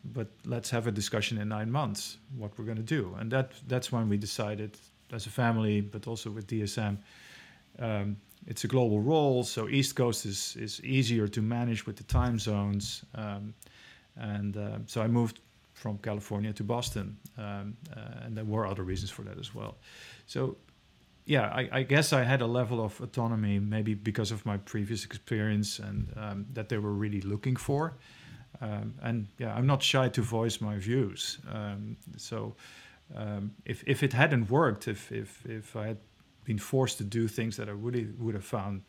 But let's have a discussion in nine months what we're going to do, and that that's when we decided as a family, but also with DSM. Um, it's a global role, so East Coast is is easier to manage with the time zones, um, and uh, so I moved from California to Boston, um, uh, and there were other reasons for that as well. So, yeah, I, I, guess I had a level of autonomy, maybe because of my previous experience, and um, that they were really looking for. Um, and yeah, I'm not shy to voice my views. Um, so, um, if if it hadn't worked, if if if I had been forced to do things that I really would have found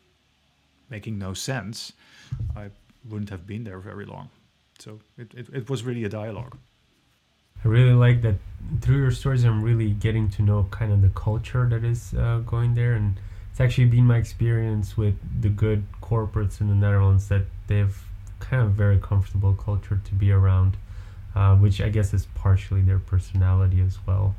making no sense, I wouldn't have been there very long. So it, it, it was really a dialogue. I really like that through your stories. I'm really getting to know kind of the culture that is uh, going there, and it's actually been my experience with the good corporates in the Netherlands that they've kind of very comfortable culture to be around, uh, which I guess is partially their personality as well.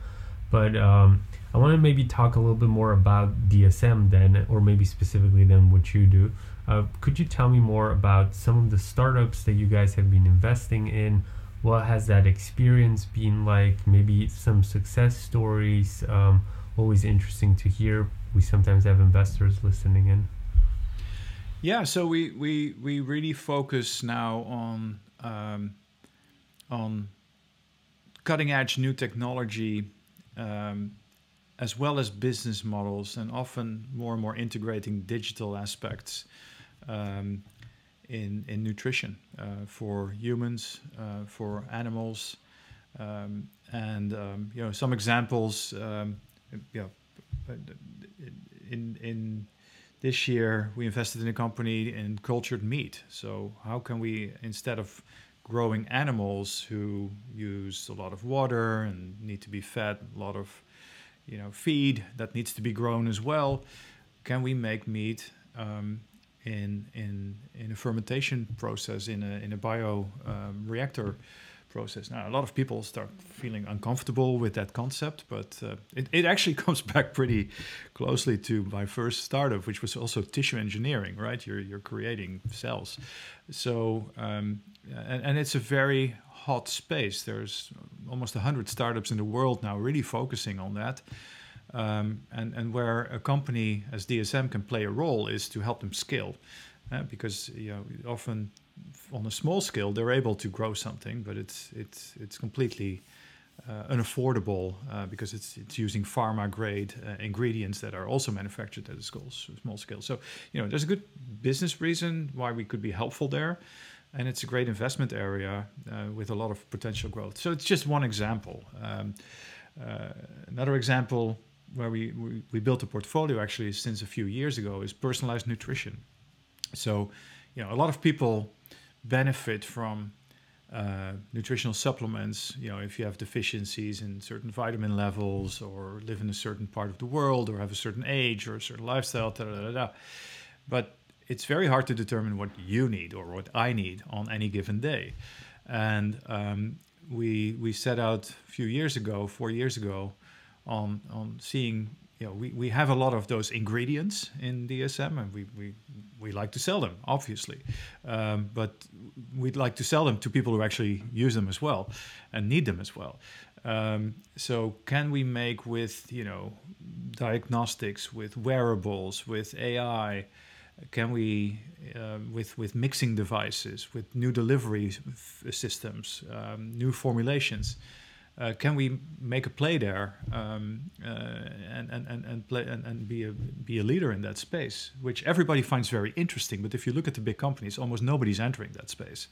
But um, I want to maybe talk a little bit more about DSM then, or maybe specifically then what you do. Uh, could you tell me more about some of the startups that you guys have been investing in? What has that experience been like? Maybe some success stories um, always interesting to hear. We sometimes have investors listening in. Yeah so we we we really focus now on um, on cutting edge new technology um, as well as business models and often more and more integrating digital aspects um, in, in nutrition uh, for humans, uh, for animals. Um, and um, you know some examples um, know, in in this year we invested in a company in cultured meat so how can we instead of growing animals who use a lot of water and need to be fed a lot of you know feed that needs to be grown as well can we make meat um, in in in a fermentation process in a in a bio um, reactor process. Now, a lot of people start feeling uncomfortable with that concept, but uh, it, it actually comes back pretty closely to my first startup, which was also tissue engineering, right? You're, you're creating cells. So, um, and, and it's a very hot space. There's almost 100 startups in the world now really focusing on that. Um, and, and where a company as DSM can play a role is to help them scale. Uh, because you know often on a small scale they're able to grow something, but it's it's it's completely uh, unaffordable uh, because it's it's using pharma grade uh, ingredients that are also manufactured at a small, scale. So you know there's a good business reason why we could be helpful there, and it's a great investment area uh, with a lot of potential growth. So it's just one example. Um, uh, another example where we, we, we built a portfolio actually since a few years ago is personalized nutrition. So, you know, a lot of people benefit from uh, nutritional supplements. You know, if you have deficiencies in certain vitamin levels, or live in a certain part of the world, or have a certain age, or a certain lifestyle, da, da, da, da. but it's very hard to determine what you need or what I need on any given day. And um, we we set out a few years ago, four years ago, on on seeing you know, we, we have a lot of those ingredients in DSM and we, we, we like to sell them, obviously. Um, but we'd like to sell them to people who actually use them as well and need them as well. Um, so can we make with, you know, diagnostics, with wearables, with AI, can we, uh, with, with mixing devices, with new delivery systems, um, new formulations, uh, can we make a play there um, uh, and, and, and, play and, and be, a, be a leader in that space, which everybody finds very interesting. But if you look at the big companies, almost nobody's entering that space,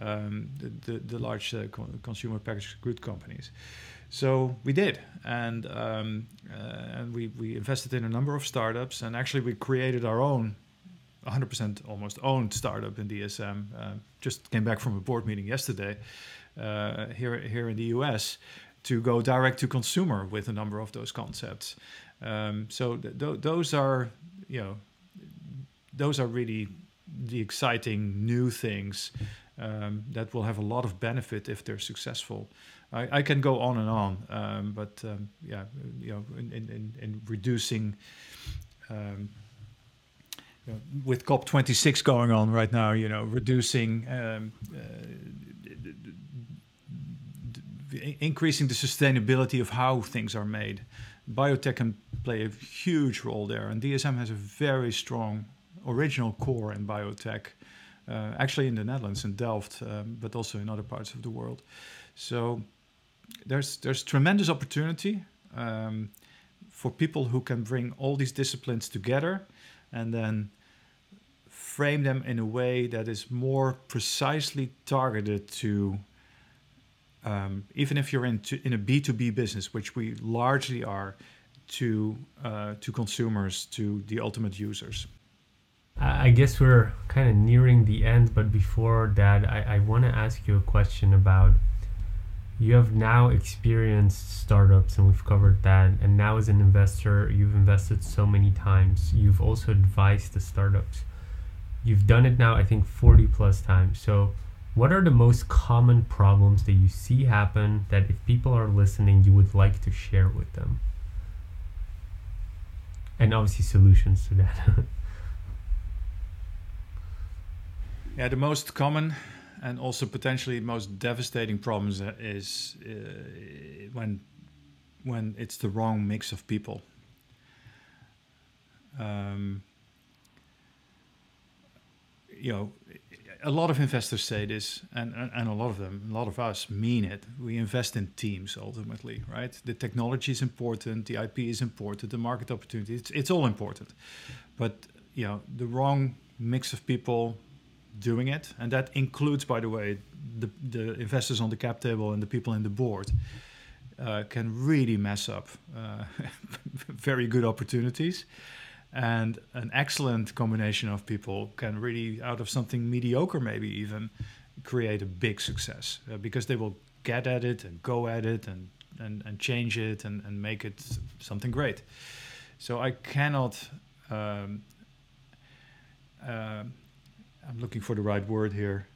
um, the, the, the, large uh, consumer packaged good companies. So we did, and um, uh, and we, we invested in a number of startups, and actually we created our own 100% almost owned startup in DSM. Uh, just came back from a board meeting yesterday uh, here here in the US to go direct to consumer with a number of those concepts. Um, so th- th- those are you know those are really the exciting new things um, that will have a lot of benefit if they're successful. I, I can go on and on, um, but um, yeah, you know, in, in, in reducing um, with COP26 going on right now, you know, reducing um, uh, increasing the sustainability of how things are made. Biotech can play a huge role there, and DSM has a very strong original core in biotech, uh, actually in the Netherlands, in Delft, um, but also in other parts of the world. So there's there's tremendous opportunity um, for people who can bring all these disciplines together, and then frame them in a way that is more precisely targeted to um, even if you're in, in a B2B business, which we largely are, to, uh, to consumers, to the ultimate users. I guess we're kind of nearing the end, but before that, I, I want to ask you a question about you have now experienced startups and we've covered that and now as an investor you've invested so many times. You've also advised the startups. You've done it now i think 40 plus times. So what are the most common problems that you see happen that if people are listening, you would like to share with them? And obviously, solutions to that. yeah, the most common and also potentially most devastating problems is uh, when when it's the wrong mix of people. Um, you know, a lot of investors say this, and, and a lot of them, a lot of us mean it. We invest in teams ultimately, right? The technology is important, the IP is important, the market opportunity, it's, it's all important. But, you know, the wrong mix of people doing it, and that includes, by the way, the, the investors on the cap table and the people in the board, uh, can really mess up uh, very good opportunities and an excellent combination of people can really out of something mediocre maybe even create a big success uh, because they will get at it and go at it and and, and change it and, and make it something great. So i cannot um, uh, i'm looking for the right word here.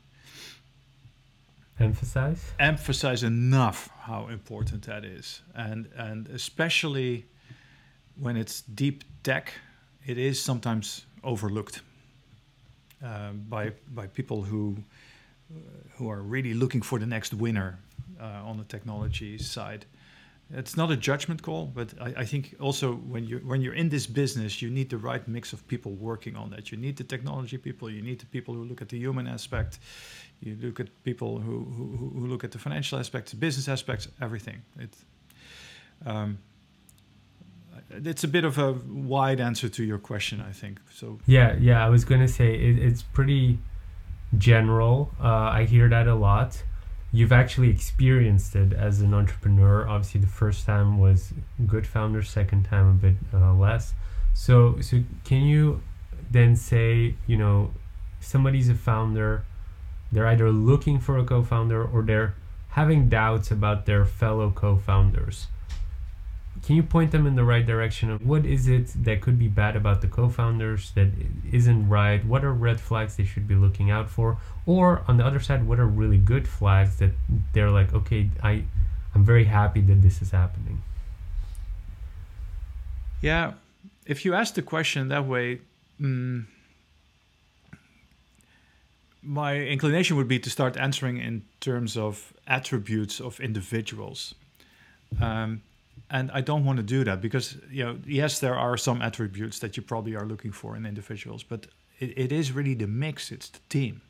Emphasize? Emphasize enough how important that is. And and especially when it's deep tech it is sometimes overlooked uh, by by people who uh, who are really looking for the next winner uh, on the technology side. It's not a judgment call, but I, I, think also when you when you're in this business, you need the right mix of people working on that. You need the technology people, you need the people who look at the human aspect, you look at people who who, who look at the financial aspects, business aspects, everything. It, um, it's a bit of a wide answer to your question, I think. So yeah, yeah, I was gonna say it, it's pretty general. Uh, I hear that a lot. You've actually experienced it as an entrepreneur. Obviously, the first time was good founder. Second time a bit uh, less. So, so can you then say, you know, somebody's a founder, they're either looking for a co-founder or they're having doubts about their fellow co-founders can you point them in the right direction of what is it that could be bad about the co-founders that isn't right? What are red flags they should be looking out for? Or on the other side what are really good flags that they're like okay i i'm very happy that this is happening. Yeah if you ask the question that way mm, my inclination would be to start answering in terms of attributes of individuals. Um, and I don't want to do that because you know yes there are some attributes that you probably are looking for in individuals but it, it is really the mix it's the team.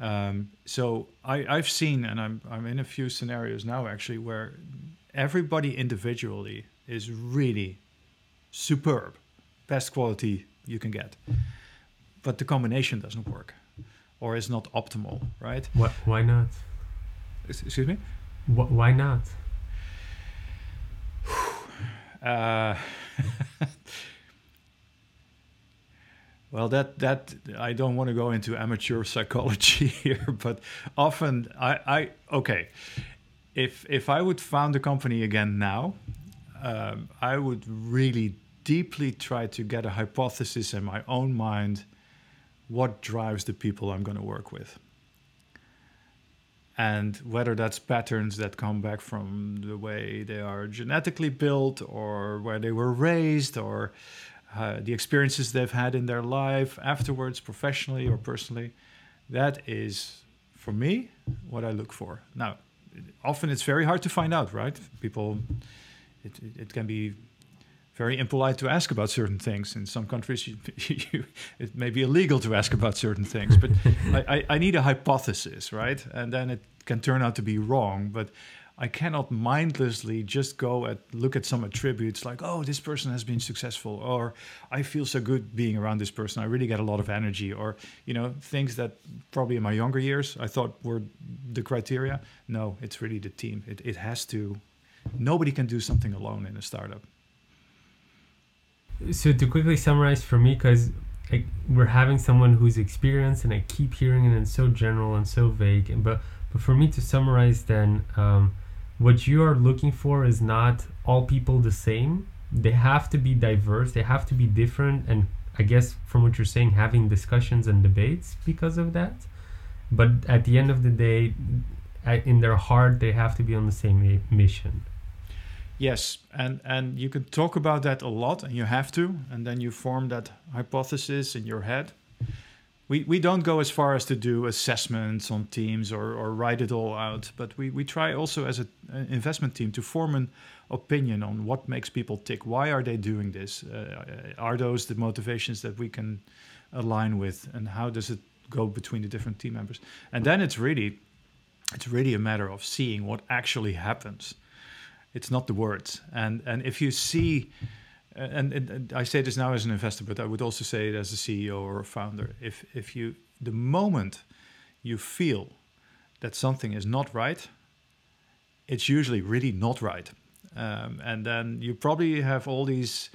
Um, so I, I've seen and I'm, I'm in a few scenarios now actually where everybody individually is really superb best quality you can get but the combination doesn't work or is not optimal right? Why not? Excuse me? Why not uh, well, that that I don't want to go into amateur psychology here, but often I, I okay, if if I would found a company again now, um, I would really deeply try to get a hypothesis in my own mind what drives the people I'm going to work with and whether that's patterns that come back from the way they are genetically built or where they were raised or uh, the experiences they've had in their life afterwards professionally or personally that is for me what i look for. Now often it's very hard to find out right? People it, it, it can be very impolite to ask about certain things. In some countries, you, you, it may be illegal to ask about certain things. But I, I, I, need a hypothesis, right? And then it can turn out to be wrong. But I cannot mindlessly just go and look at some attributes like, oh, this person has been successful, or I feel so good being around this person. I really get a lot of energy, or you know, things that probably in my younger years I thought were the criteria. No, it's really the team. It, it has to. Nobody can do something alone in a startup so to quickly summarize for me because we're having someone who's experienced and i keep hearing it and so general and so vague and, but but for me to summarize then um, what you are looking for is not all people the same. They have to be diverse. They have to be different and i guess from what you're saying having discussions and debates because of that. But at the end of the day in their heart they have to be on the same mission Yes, and and you can talk about that a lot, and you have to, and then you form that hypothesis in your head. We we don't go as far as to do assessments on teams or or write it all out, but we we try also as a, an investment team to form an opinion on what makes people tick. Why are they doing this? Uh, are those the motivations that we can align with, and how does it go between the different team members? And then it's really it's really a matter of seeing what actually happens it's not the words. And and if you see, and, and, I say this now as an investor, but I would also say it as a CEO or a founder. If if you the moment you feel that something is not right, it's usually really not right. Um, and then you probably have all these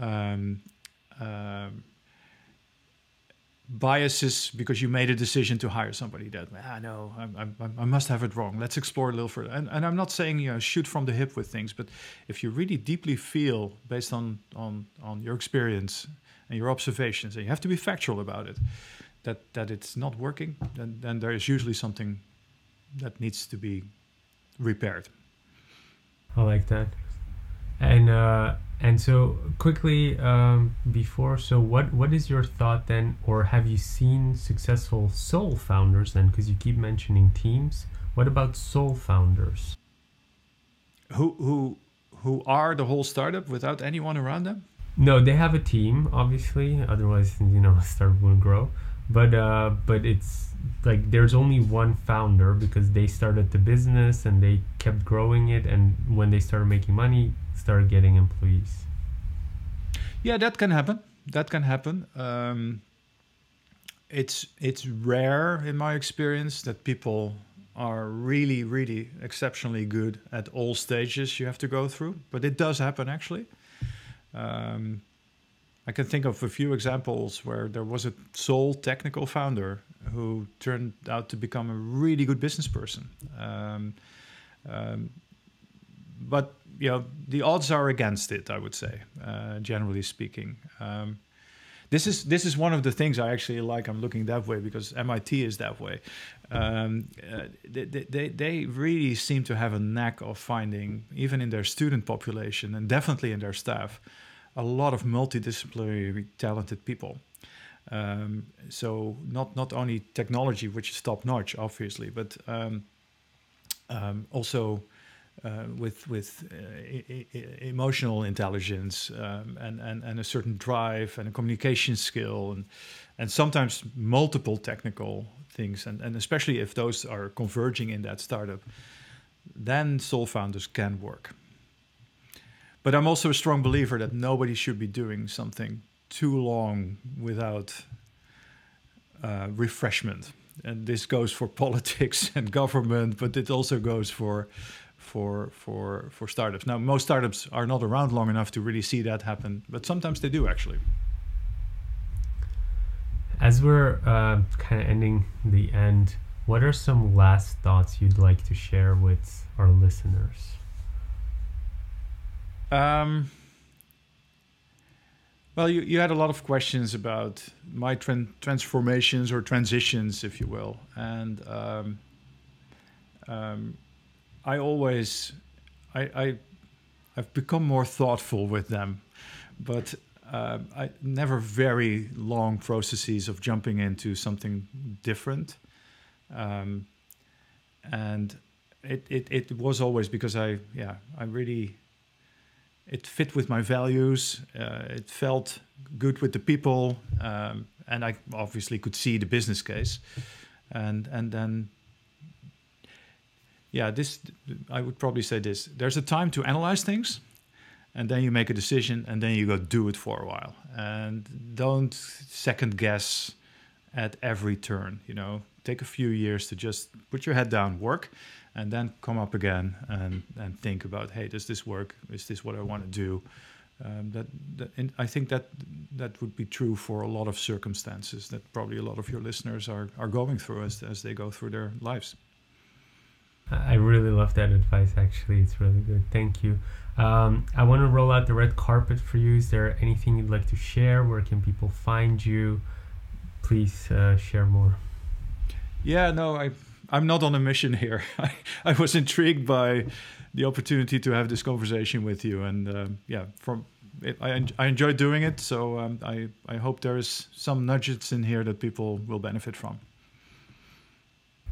um, um, biases because you made a decision to hire somebody that ah I, I, I must have it wrong. Let's explore a little further. And, and i'm not saying you know shoot from the hip with things but if you really deeply feel based on on on your experience and your observations and you have to be factual about it that that it's not working then then there is usually something that needs to be repaired. I like that. And uh and so quickly um, before, so what what is your thought then, or have you seen successful sole founders then? Because you keep mentioning teams. What about sole founders? Who who who are the whole startup without anyone around them? No, they have a team, obviously. Otherwise, you know, startup won't grow. But uh, but it's like there's only one founder because they started the business and they kept growing it, and when they started making money, start getting employees? Yeah, that can happen. That can happen. Um, it's it's rare in my experience that people are really really exceptionally good at all stages you have to go through, but it does happen actually. Um, I can think of a few examples where there was a sole technical founder who turned out to become a really good business person. Um, um, but you know, the odds are against it. I would say, uh, generally speaking. Um, this is this is one of the things I actually like. I'm looking that way because MIT is that way. Um, uh, they, they they really seem to have a knack of finding, even in their student population and definitely in their staff, a lot of multidisciplinary talented people. Um, so not not only technology, which is top notch, obviously, but um, um, also uh, with with uh, emotional intelligence um, and, and and a certain drive and a communication skill and and sometimes multiple technical things and and especially if those are converging in that startup, then sole founders can work. But I'm also a strong believer that nobody should be doing something too long without uh, refreshment. And this goes for politics and government, but it also goes for for for for startups. Now, most startups are not around long enough to really see that happen, but sometimes they do actually. As we're uh, kind of ending the end, what are some last thoughts you'd like to share with our listeners? Um, well, you, you had a lot of questions about my tran- transformations or transitions, if you will. And um, um, I always, I, I, I've become more thoughtful with them, but uh, I never very long processes of jumping into something different. Um, and it, it, it was always because I, yeah, I really it fit with my values. Uh, it felt good with the people, um, and I obviously could see the business case. And and then, yeah, this I would probably say this: there's a time to analyze things, and then you make a decision, and then you go do it for a while, and don't second guess at every turn. You know, take a few years to just put your head down, work, and then come up again and, and think about, hey, does this work? Is this what I want to do? Um, that, that and I think that that would be true for a lot of circumstances that probably a lot of your listeners are, are going through as, as they go through their lives. I really love that advice. Actually, it's really good. Thank you. Um, I want to roll out the red carpet for you. Is there anything you'd like to share? Where can people find you? Please uh, share more. Yeah, no, I I'm not on a mission here. I, I was intrigued by the opportunity to have this conversation with you, and uh, yeah, from it, I I enjoy doing it. So um, I I hope there is some nudges in here that people will benefit from.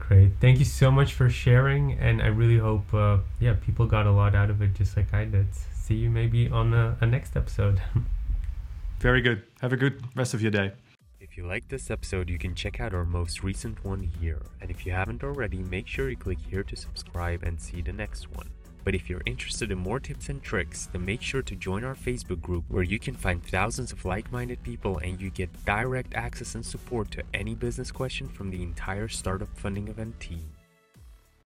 Great, thank you so much for sharing, and I really hope uh, yeah people got a lot out of it, just like I did. See you maybe on a, a next episode. Very good. Have a good rest of your day. If you liked this episode, you can check out our most recent one here. And if you haven't already, make sure you click here to subscribe and see the next one. But if you're interested in more tips and tricks, then make sure to join our Facebook group where you can find thousands of like minded people and you get direct access and support to any business question from the entire startup funding event team.